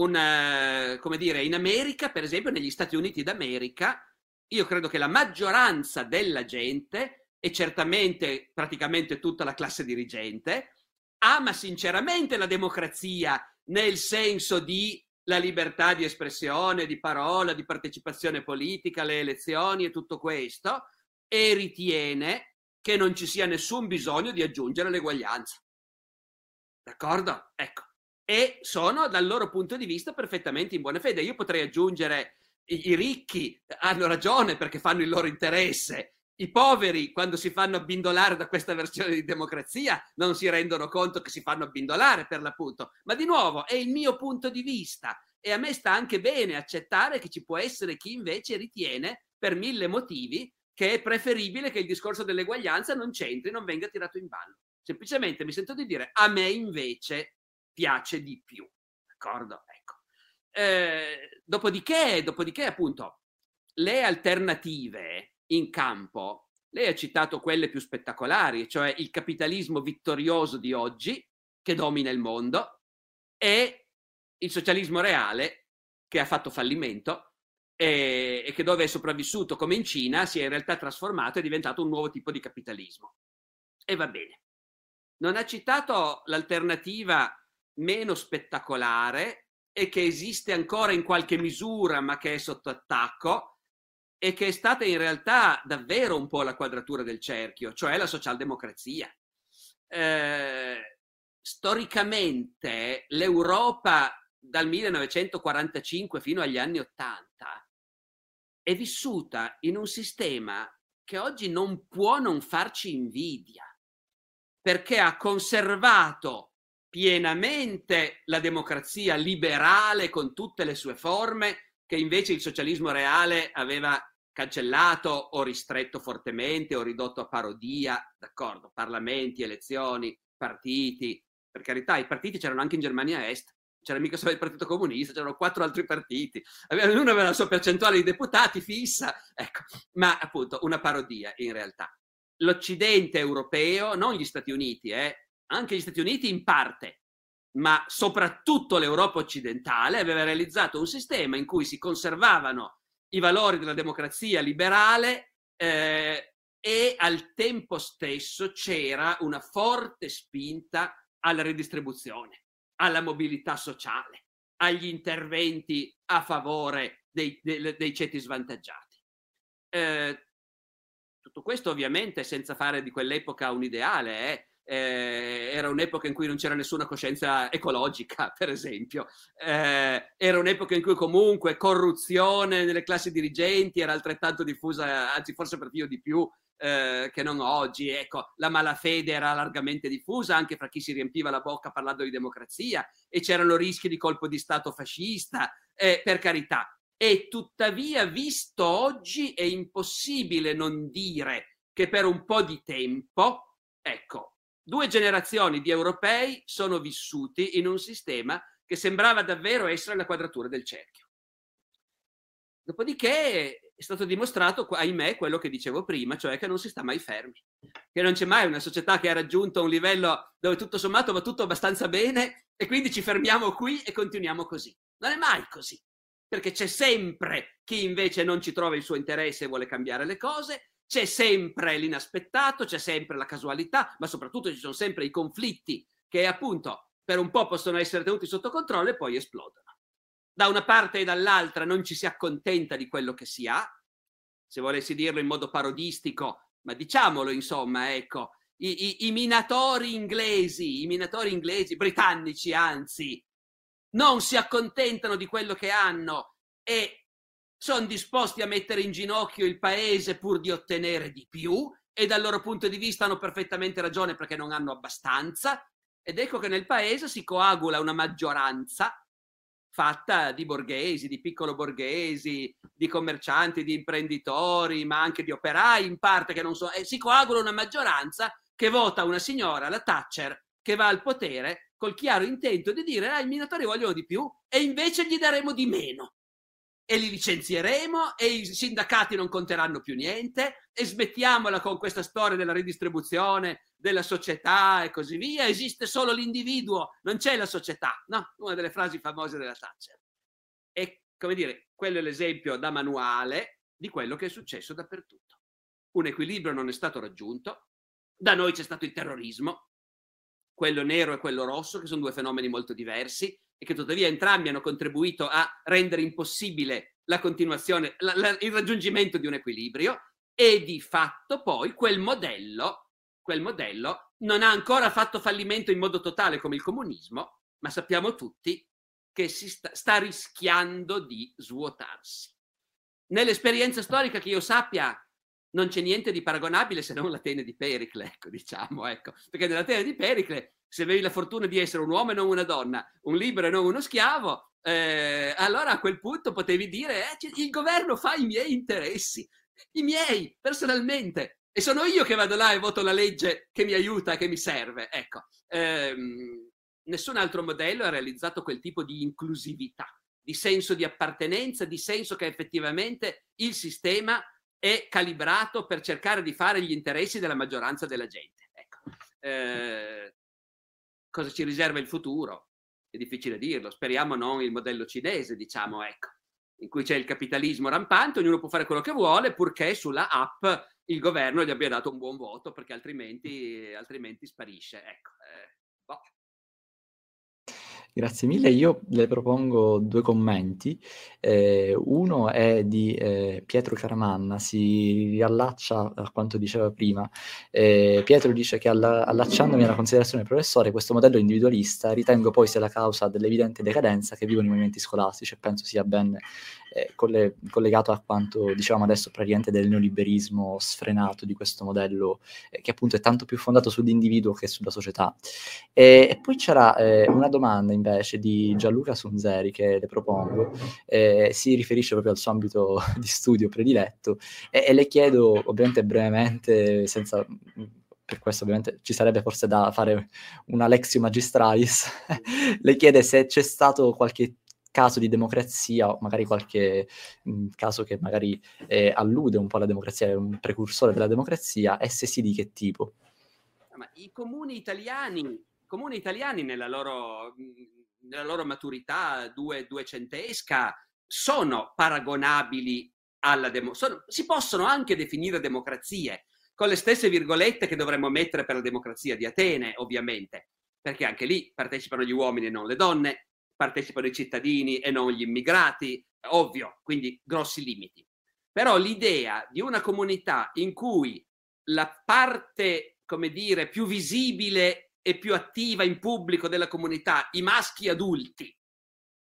Un, eh, come dire, in America, per esempio, negli Stati Uniti d'America, io credo che la maggioranza della gente, e certamente praticamente tutta la classe dirigente, ama sinceramente la democrazia nel senso di la libertà di espressione, di parola, di partecipazione politica, le elezioni e tutto questo, e ritiene che non ci sia nessun bisogno di aggiungere l'eguaglianza. D'accordo? Ecco. E sono dal loro punto di vista perfettamente in buona fede. Io potrei aggiungere i, ricchi hanno ragione perché fanno il loro interesse. I poveri, quando si fanno abbindolare da questa versione di democrazia, non si rendono conto che si fanno abbindolare per l'appunto. Ma di nuovo, è il mio punto di vista e a me sta anche bene accettare che ci può essere chi invece ritiene, per mille motivi, che è preferibile che il discorso dell'eguaglianza non c'entri, non venga tirato in ballo. Semplicemente mi sento di dire a me invece piace di più. D'accordo? Ecco. Eh, dopodiché, dopodiché, appunto, le alternative in campo, lei ha citato quelle più spettacolari, cioè il capitalismo vittorioso di oggi che domina il mondo e il socialismo reale che ha fatto fallimento e, che dove è sopravvissuto come in Cina si è in realtà trasformato e diventato un nuovo tipo di capitalismo. E va bene. Non ha citato l'alternativa meno spettacolare e che esiste ancora in qualche misura ma che è sotto attacco e che è stata in realtà davvero un po' la quadratura del cerchio, cioè la socialdemocrazia. Eh, storicamente l'Europa dal 1945 fino agli anni 80 è vissuta in un sistema che oggi non può non farci invidia, perché ha conservato pienamente la democrazia liberale con tutte le sue forme, che invece il socialismo reale aveva cancellato o ristretto fortemente o ridotto a parodia, d'accordo, parlamenti, elezioni, partiti, per carità, i partiti c'erano anche in Germania Est, c'era mica solo il Partito Comunista, c'erano quattro altri partiti, ognuno aveva la sua percentuale di deputati fissa, ecco, ma appunto una parodia in realtà. L'Occidente europeo, non gli Stati Uniti, eh, anche gli Stati Uniti in parte, ma soprattutto l'Europa occidentale aveva realizzato un sistema in cui si conservavano i valori della democrazia liberale eh, e al tempo stesso c'era una forte spinta alla ridistribuzione alla mobilità sociale, agli interventi a favore dei, dei, dei ceti svantaggiati. Eh, tutto questo ovviamente senza fare di quell'epoca un ideale, eh? Eh, era un'epoca in cui non c'era nessuna coscienza ecologica, per esempio, eh, era un'epoca in cui comunque corruzione nelle classi dirigenti era altrettanto diffusa, anzi forse perfino di più eh, che non oggi. Ecco, la malafede era largamente diffusa anche fra chi si riempiva la bocca parlando di democrazia e c'erano rischi di colpo di Stato fascista, eh, per carità. E tuttavia, visto oggi, è impossibile non dire che per un po' di tempo, ecco, due generazioni di europei sono vissuti in un sistema che sembrava davvero essere la quadratura del cerchio. Dopodiché è stato dimostrato, ahimè, quello che dicevo prima, cioè che non si sta mai fermi, che non c'è mai una società che ha raggiunto un livello dove tutto sommato va tutto abbastanza bene e quindi ci fermiamo qui e continuiamo così. Non è mai così, perché c'è sempre chi invece non ci trova il suo interesse e vuole cambiare le cose, c'è sempre l'inaspettato, c'è sempre la casualità, ma soprattutto ci sono sempre i conflitti che appunto per un po' possono essere tenuti sotto controllo e poi esplodono da una parte e dall'altra non ci si accontenta di quello che si ha, se volessi dirlo in modo parodistico, ma diciamolo insomma, ecco, i, i, i minatori inglesi, i minatori inglesi, britannici anzi, non si accontentano di quello che hanno e sono disposti a mettere in ginocchio il paese pur di ottenere di più e dal loro punto di vista hanno perfettamente ragione perché non hanno abbastanza. Ed ecco che nel paese si coagula una maggioranza fatta di borghesi, di piccolo borghesi, di commercianti, di imprenditori, ma anche di operai in parte che non so, e si coagula una maggioranza che vota una signora, la Thatcher, che va al potere col chiaro intento di dire ah, i minatori vogliono di più e invece gli daremo di meno. E li licenzieremo e i sindacati non conteranno più niente e smettiamola con questa storia della ridistribuzione della società e così via. Esiste solo l'individuo, non c'è la società. No, una delle frasi famose della Thatcher. E come dire, quello è l'esempio da manuale di quello che è successo dappertutto. Un equilibrio non è stato raggiunto. Da noi c'è stato il terrorismo, quello nero e quello rosso, che sono due fenomeni molto diversi e che tuttavia entrambi hanno contribuito a rendere impossibile la continuazione, la, la, il raggiungimento di un equilibrio e di fatto poi quel modello, quel modello non ha ancora fatto fallimento in modo totale come il comunismo, ma sappiamo tutti che si sta, sta rischiando di svuotarsi. Nell'esperienza storica che io sappia non c'è niente di paragonabile se non l'Atene di Pericle, ecco, diciamo, ecco. Perché nell'Atene di Pericle se avevi la fortuna di essere un uomo e non una donna, un libero e non uno schiavo, eh, allora a quel punto potevi dire eh, il governo fa i miei interessi, i miei personalmente, e sono io che vado là e voto la legge che mi aiuta, che mi serve. Ecco, ehm, nessun altro modello ha realizzato quel tipo di inclusività, di senso di appartenenza, di senso che effettivamente il sistema è calibrato per cercare di fare gli interessi della maggioranza della gente. Ecco. Eh, cosa ci riserva il futuro? È difficile dirlo, speriamo non il modello cinese, diciamo, ecco, in cui c'è il capitalismo rampante, ognuno può fare quello che vuole, purché sulla app il governo gli abbia dato un buon voto, perché altrimenti, altrimenti sparisce. Ecco, eh. Grazie mille, io le propongo due commenti. Eh, uno è di eh, Pietro Caramanna, si riallaccia a quanto diceva prima. Eh, Pietro dice che alla, allacciandomi alla considerazione del professore, questo modello individualista ritengo poi sia la causa dell'evidente decadenza che vivono i movimenti scolastici e penso sia ben eh, coll- collegato a quanto dicevamo adesso praticamente del neoliberismo sfrenato di questo modello eh, che appunto è tanto più fondato sull'individuo che sulla società. E, e poi c'era eh, una domanda invece di Gianluca Sunzeri che le propongo, eh, si riferisce proprio al suo ambito di studio prediletto e, e le chiedo ovviamente brevemente, senza per questo ovviamente ci sarebbe forse da fare una lexio magistralis, le chiede se c'è stato qualche caso di democrazia, magari qualche mh, mhmm, caso che magari eh, allude un po' alla democrazia, è un precursore della democrazia, e se sì di che tipo? Ma I comuni italiani, comuni italiani nella loro, mhmm, nella loro maturità due, duecentesca sono paragonabili alla democrazia, si possono anche definire democrazie, con le stesse virgolette che dovremmo mettere per la democrazia di Atene, ovviamente, perché anche lì partecipano gli uomini e non le donne, partecipano i cittadini e non gli immigrati, ovvio, quindi grossi limiti. Però l'idea di una comunità in cui la parte, come dire, più visibile e più attiva in pubblico della comunità, i maschi adulti,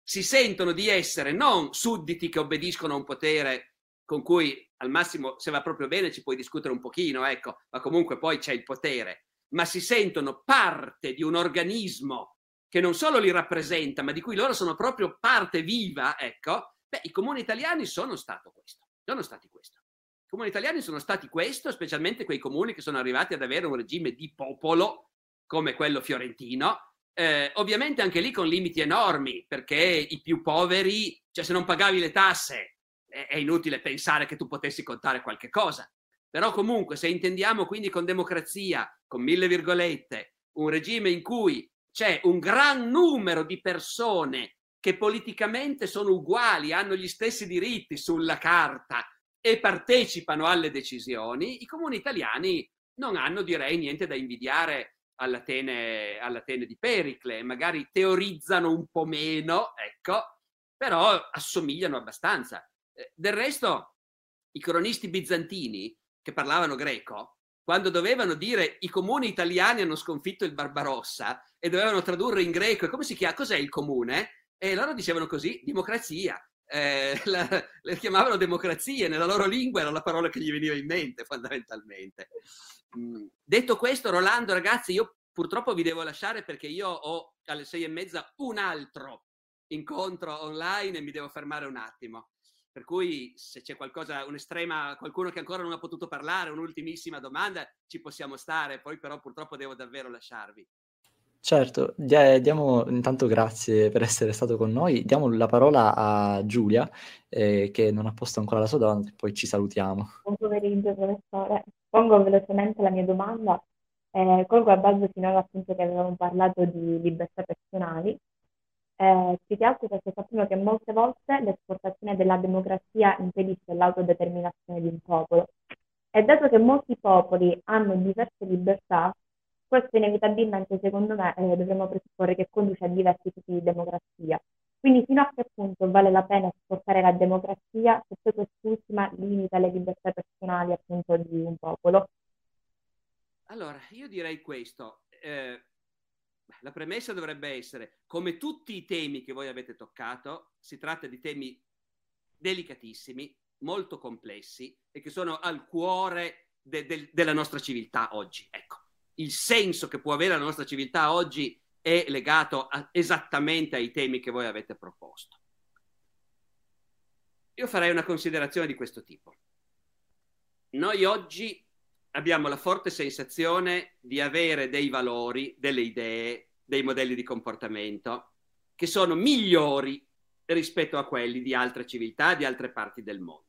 si sentono di essere non sudditi che obbediscono a un potere con cui al massimo se va proprio bene ci puoi discutere un pochino, ecco, ma comunque poi c'è il potere, ma si sentono parte di un organismo che non solo li rappresenta, ma di cui loro sono proprio parte viva, ecco, beh, i comuni italiani sono stato questo, sono stati questo. I comuni italiani sono stati questo, specialmente quei comuni che sono arrivati ad avere un regime di popolo come quello fiorentino, eh, ovviamente anche lì con limiti enormi, perché i più poveri, cioè se non pagavi le tasse, è, è inutile pensare che tu potessi contare qualche cosa. Però comunque, se intendiamo quindi con democrazia, con mille virgolette, un regime in cui c'è un gran numero di persone che politicamente sono uguali, hanno gli stessi diritti sulla carta e partecipano alle decisioni, i comuni italiani non hanno, direi, niente da invidiare all'Atene, all'Atene di Pericle, magari teorizzano un po' meno, ecco, però assomigliano abbastanza. Eh, del resto, i cronisti bizantini che parlavano greco, quando dovevano dire i comuni italiani hanno sconfitto il Barbarossa, e dovevano tradurre in greco, come si chiama? Cos'è il comune? E loro dicevano così, democrazia. Eh, la, le chiamavano democrazie, nella loro lingua era la parola che gli veniva in mente fondamentalmente. Mm. Detto questo, Rolando, ragazzi, io purtroppo vi devo lasciare perché io ho alle sei e mezza un altro incontro online e mi devo fermare un attimo. Per cui se c'è qualcosa, un'estrema, qualcuno che ancora non ha potuto parlare, un'ultimissima domanda, ci possiamo stare, poi però purtroppo devo davvero lasciarvi. Certo, diamo intanto grazie per essere stato con noi. Diamo la parola a Giulia, eh, che non ha posto ancora la sua domanda, e poi ci salutiamo. Buon pomeriggio, professore. Pongo velocemente la mia domanda. Eh, colgo a base finora appunto che avevamo parlato di libertà personali eh, più che altro perché sappiamo che molte volte l'esportazione della democrazia impedisce l'autodeterminazione di un popolo. E dato che molti popoli hanno diverse libertà, questo inevitabilmente, secondo me, eh, dovremmo presupporre che conduce a diversi tipi di democrazia. Quindi fino a che punto vale la pena esportare la democrazia se poi quest'ultima limita le libertà personali appunto di un popolo? Allora, io direi questo. Eh, la premessa dovrebbe essere, come tutti i temi che voi avete toccato, si tratta di temi delicatissimi, molto complessi e che sono al cuore de- de- della nostra civiltà oggi. Ecco, il senso che può avere la nostra civiltà oggi è legato a- esattamente ai temi che voi avete proposto. Io farei una considerazione di questo tipo. Noi oggi abbiamo la forte sensazione di avere dei valori, delle idee, dei modelli di comportamento che sono migliori rispetto a quelli di altre civiltà, di altre parti del mondo.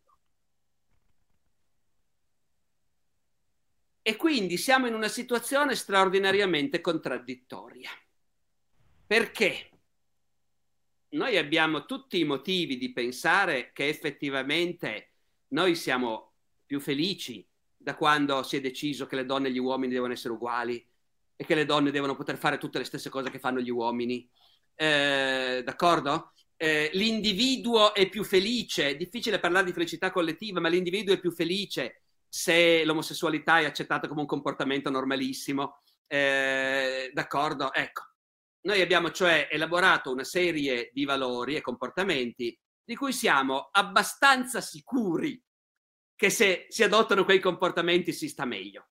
E quindi siamo in una situazione straordinariamente contraddittoria. Perché? Noi abbiamo tutti i motivi di pensare che effettivamente noi siamo più felici da quando si è deciso che le donne e gli uomini devono essere uguali e che le donne devono poter fare tutte le stesse cose che fanno gli uomini. Eh, d'accordo? Eh, l'individuo è più felice, è difficile parlare di felicità collettiva, ma l'individuo è più felice se l'omosessualità è accettata come un comportamento normalissimo. Eh, d'accordo? Ecco, noi abbiamo cioè elaborato una serie di valori e comportamenti di cui siamo abbastanza sicuri che se si adottano quei comportamenti si sta meglio.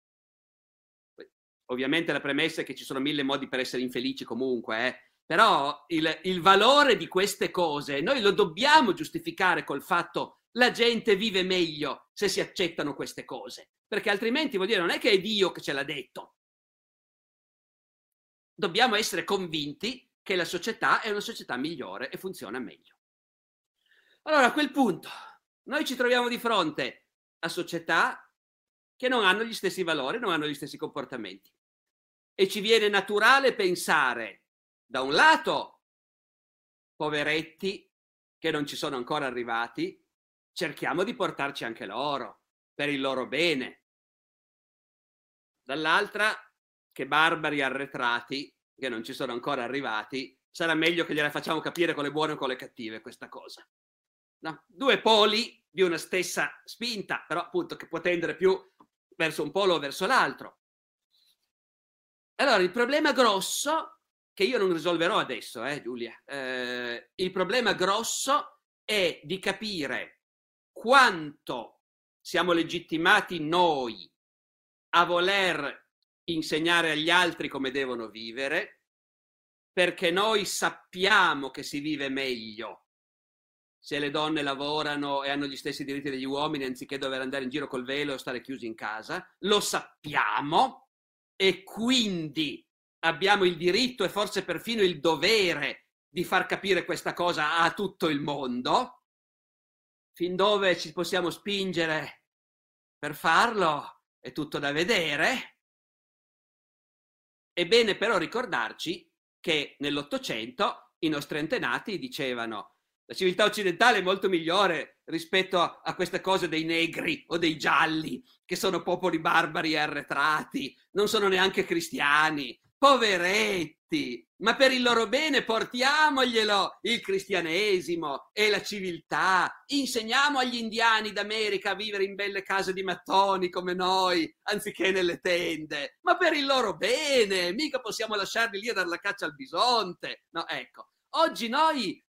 Ovviamente la premessa è che ci sono mille modi per essere infelici comunque, eh? però il, il valore di queste cose noi lo dobbiamo giustificare col fatto la gente vive meglio se si accettano queste cose, perché altrimenti vuol dire non è che è Dio che ce l'ha detto. Dobbiamo essere convinti che la società è una società migliore e funziona meglio. Allora a quel punto noi ci troviamo di fronte a società che non hanno gli stessi valori, non hanno gli stessi comportamenti. E ci viene naturale pensare, da un lato, poveretti che non ci sono ancora arrivati, cerchiamo di portarci anche loro, per il loro bene. Dall'altra, che barbari arretrati che non ci sono ancora arrivati, sarà meglio che gliela facciamo capire con le buone o con le cattive questa cosa. No? Due poli di una stessa spinta, però appunto che può tendere più verso un polo o verso l'altro. Allora, il problema grosso, che io non risolverò adesso, eh, Giulia, eh, il problema grosso è di capire quanto siamo legittimati noi a voler insegnare agli altri come devono vivere, perché noi sappiamo che si vive meglio se le donne lavorano e hanno gli stessi diritti degli uomini anziché dover andare in giro col velo o stare chiusi in casa, lo sappiamo e quindi abbiamo il diritto e forse perfino il dovere di far capire questa cosa a tutto il mondo. Fin dove ci possiamo spingere per farlo è tutto da vedere. È bene però ricordarci che nell'Ottocento i nostri antenati dicevano la civiltà occidentale è molto migliore rispetto a, queste cose dei negri o dei gialli, che sono popoli barbari e arretrati, non sono neanche cristiani. Poveretti, ma per il loro bene portiamoglielo il cristianesimo e la civiltà. Insegniamo agli indiani d'America a vivere in belle case di mattoni come noi, anziché nelle tende. Ma per il loro bene, mica possiamo lasciarli lì a dare la caccia al bisonte. No, ecco. Oggi noi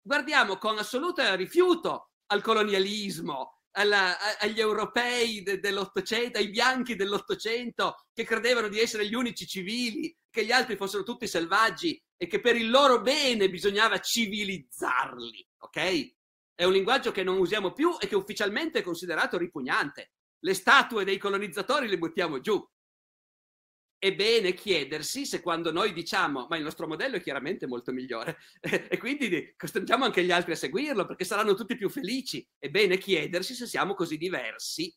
guardiamo con assoluto rifiuto al colonialismo, alla, agli europei de, dell'Ottocento, ai bianchi dell'Ottocento che credevano di essere gli unici civili, che gli altri fossero tutti selvaggi e che per il loro bene bisognava civilizzarli, ok? È un linguaggio che non usiamo più e che ufficialmente è considerato ripugnante. Le statue dei colonizzatori le buttiamo giù. È bene chiedersi se quando noi diciamo ma il nostro modello è chiaramente molto migliore e quindi costringiamo anche gli altri a seguirlo perché saranno tutti più felici, è bene chiedersi se siamo così diversi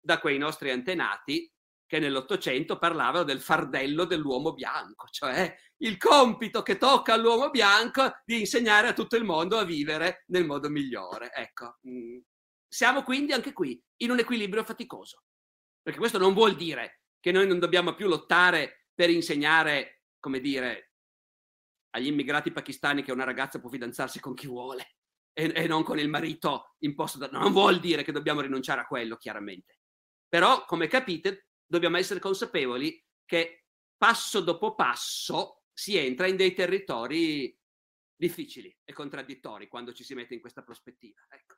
da quei nostri antenati che nell'Ottocento parlavano del fardello dell'uomo bianco, cioè il compito che tocca all'uomo bianco di insegnare a tutto il mondo a vivere nel modo migliore. Ecco, mm, siamo quindi anche qui in un equilibrio faticoso, perché questo non vuol dire che noi non dobbiamo più lottare per insegnare, come dire, agli immigrati pakistani che una ragazza può fidanzarsi con chi vuole e, e non con il marito imposto da... Non vuol dire che dobbiamo rinunciare a quello, chiaramente. Però, come capite, dobbiamo essere consapevoli che passo dopo passo si entra in dei territori difficili e contraddittori quando ci si mette in questa prospettiva. Ecco.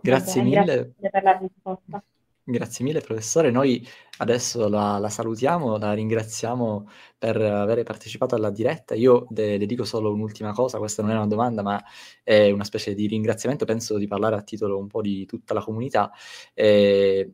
Grazie Bene, mille. Grazie per la risposta. Grazie mille professore, noi adesso la, la salutiamo, la ringraziamo per aver partecipato alla diretta. Io le, le dico solo un'ultima cosa, questa non è una domanda ma è una specie di ringraziamento, penso di parlare a titolo un po' di tutta la comunità. Eh,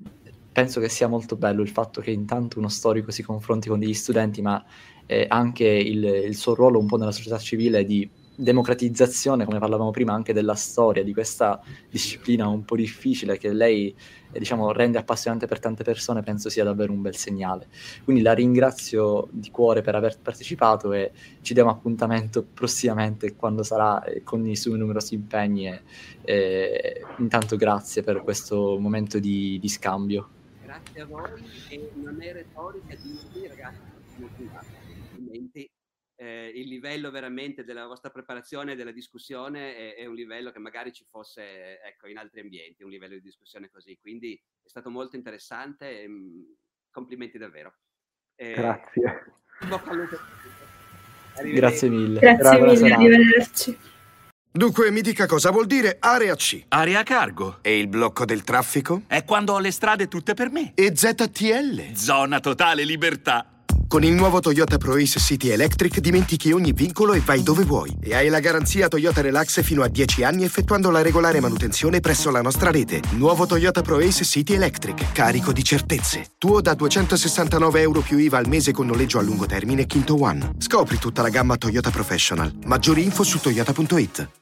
penso che sia molto bello il fatto che intanto uno storico si confronti con degli studenti, ma eh, anche il, il suo ruolo un po' nella società civile di democratizzazione, come parlavamo prima, anche della storia, di questa disciplina un po' difficile che lei eh, diciamo, rende appassionante per tante persone, penso sia davvero un bel segnale. Quindi la ringrazio di cuore per aver partecipato e ci diamo appuntamento prossimamente quando sarà eh, con i suoi numerosi impegni. E, eh, intanto grazie per questo momento di, di scambio. Grazie a voi e non è retorica dirvi ragazzi, complimenti eh, il livello veramente della vostra preparazione e della discussione è, è, un livello che magari ci fosse ecco, in altri ambienti, un livello di discussione così. Quindi è stato molto interessante e mh, mm, complimenti davvero. Eh, Grazie. Grazie mille. Grazie mille, arrivederci. Dunque mi dica cosa vuol dire area C. Area cargo. E il blocco del traffico? È quando ho le strade tutte per me. E ZTL? Zona totale libertà. Con il nuovo Toyota ProAce City Electric dimentichi ogni vincolo e vai dove vuoi. E hai la garanzia Toyota Relax fino a 10 anni effettuando la regolare manutenzione presso la nostra rete. Nuovo Toyota ProAce City Electric, carico di certezze. Tuo da 269 euro più IVA al mese con noleggio a lungo termine Quinto One. Scopri tutta la gamma Toyota Professional. Maggiori info su toyota.it.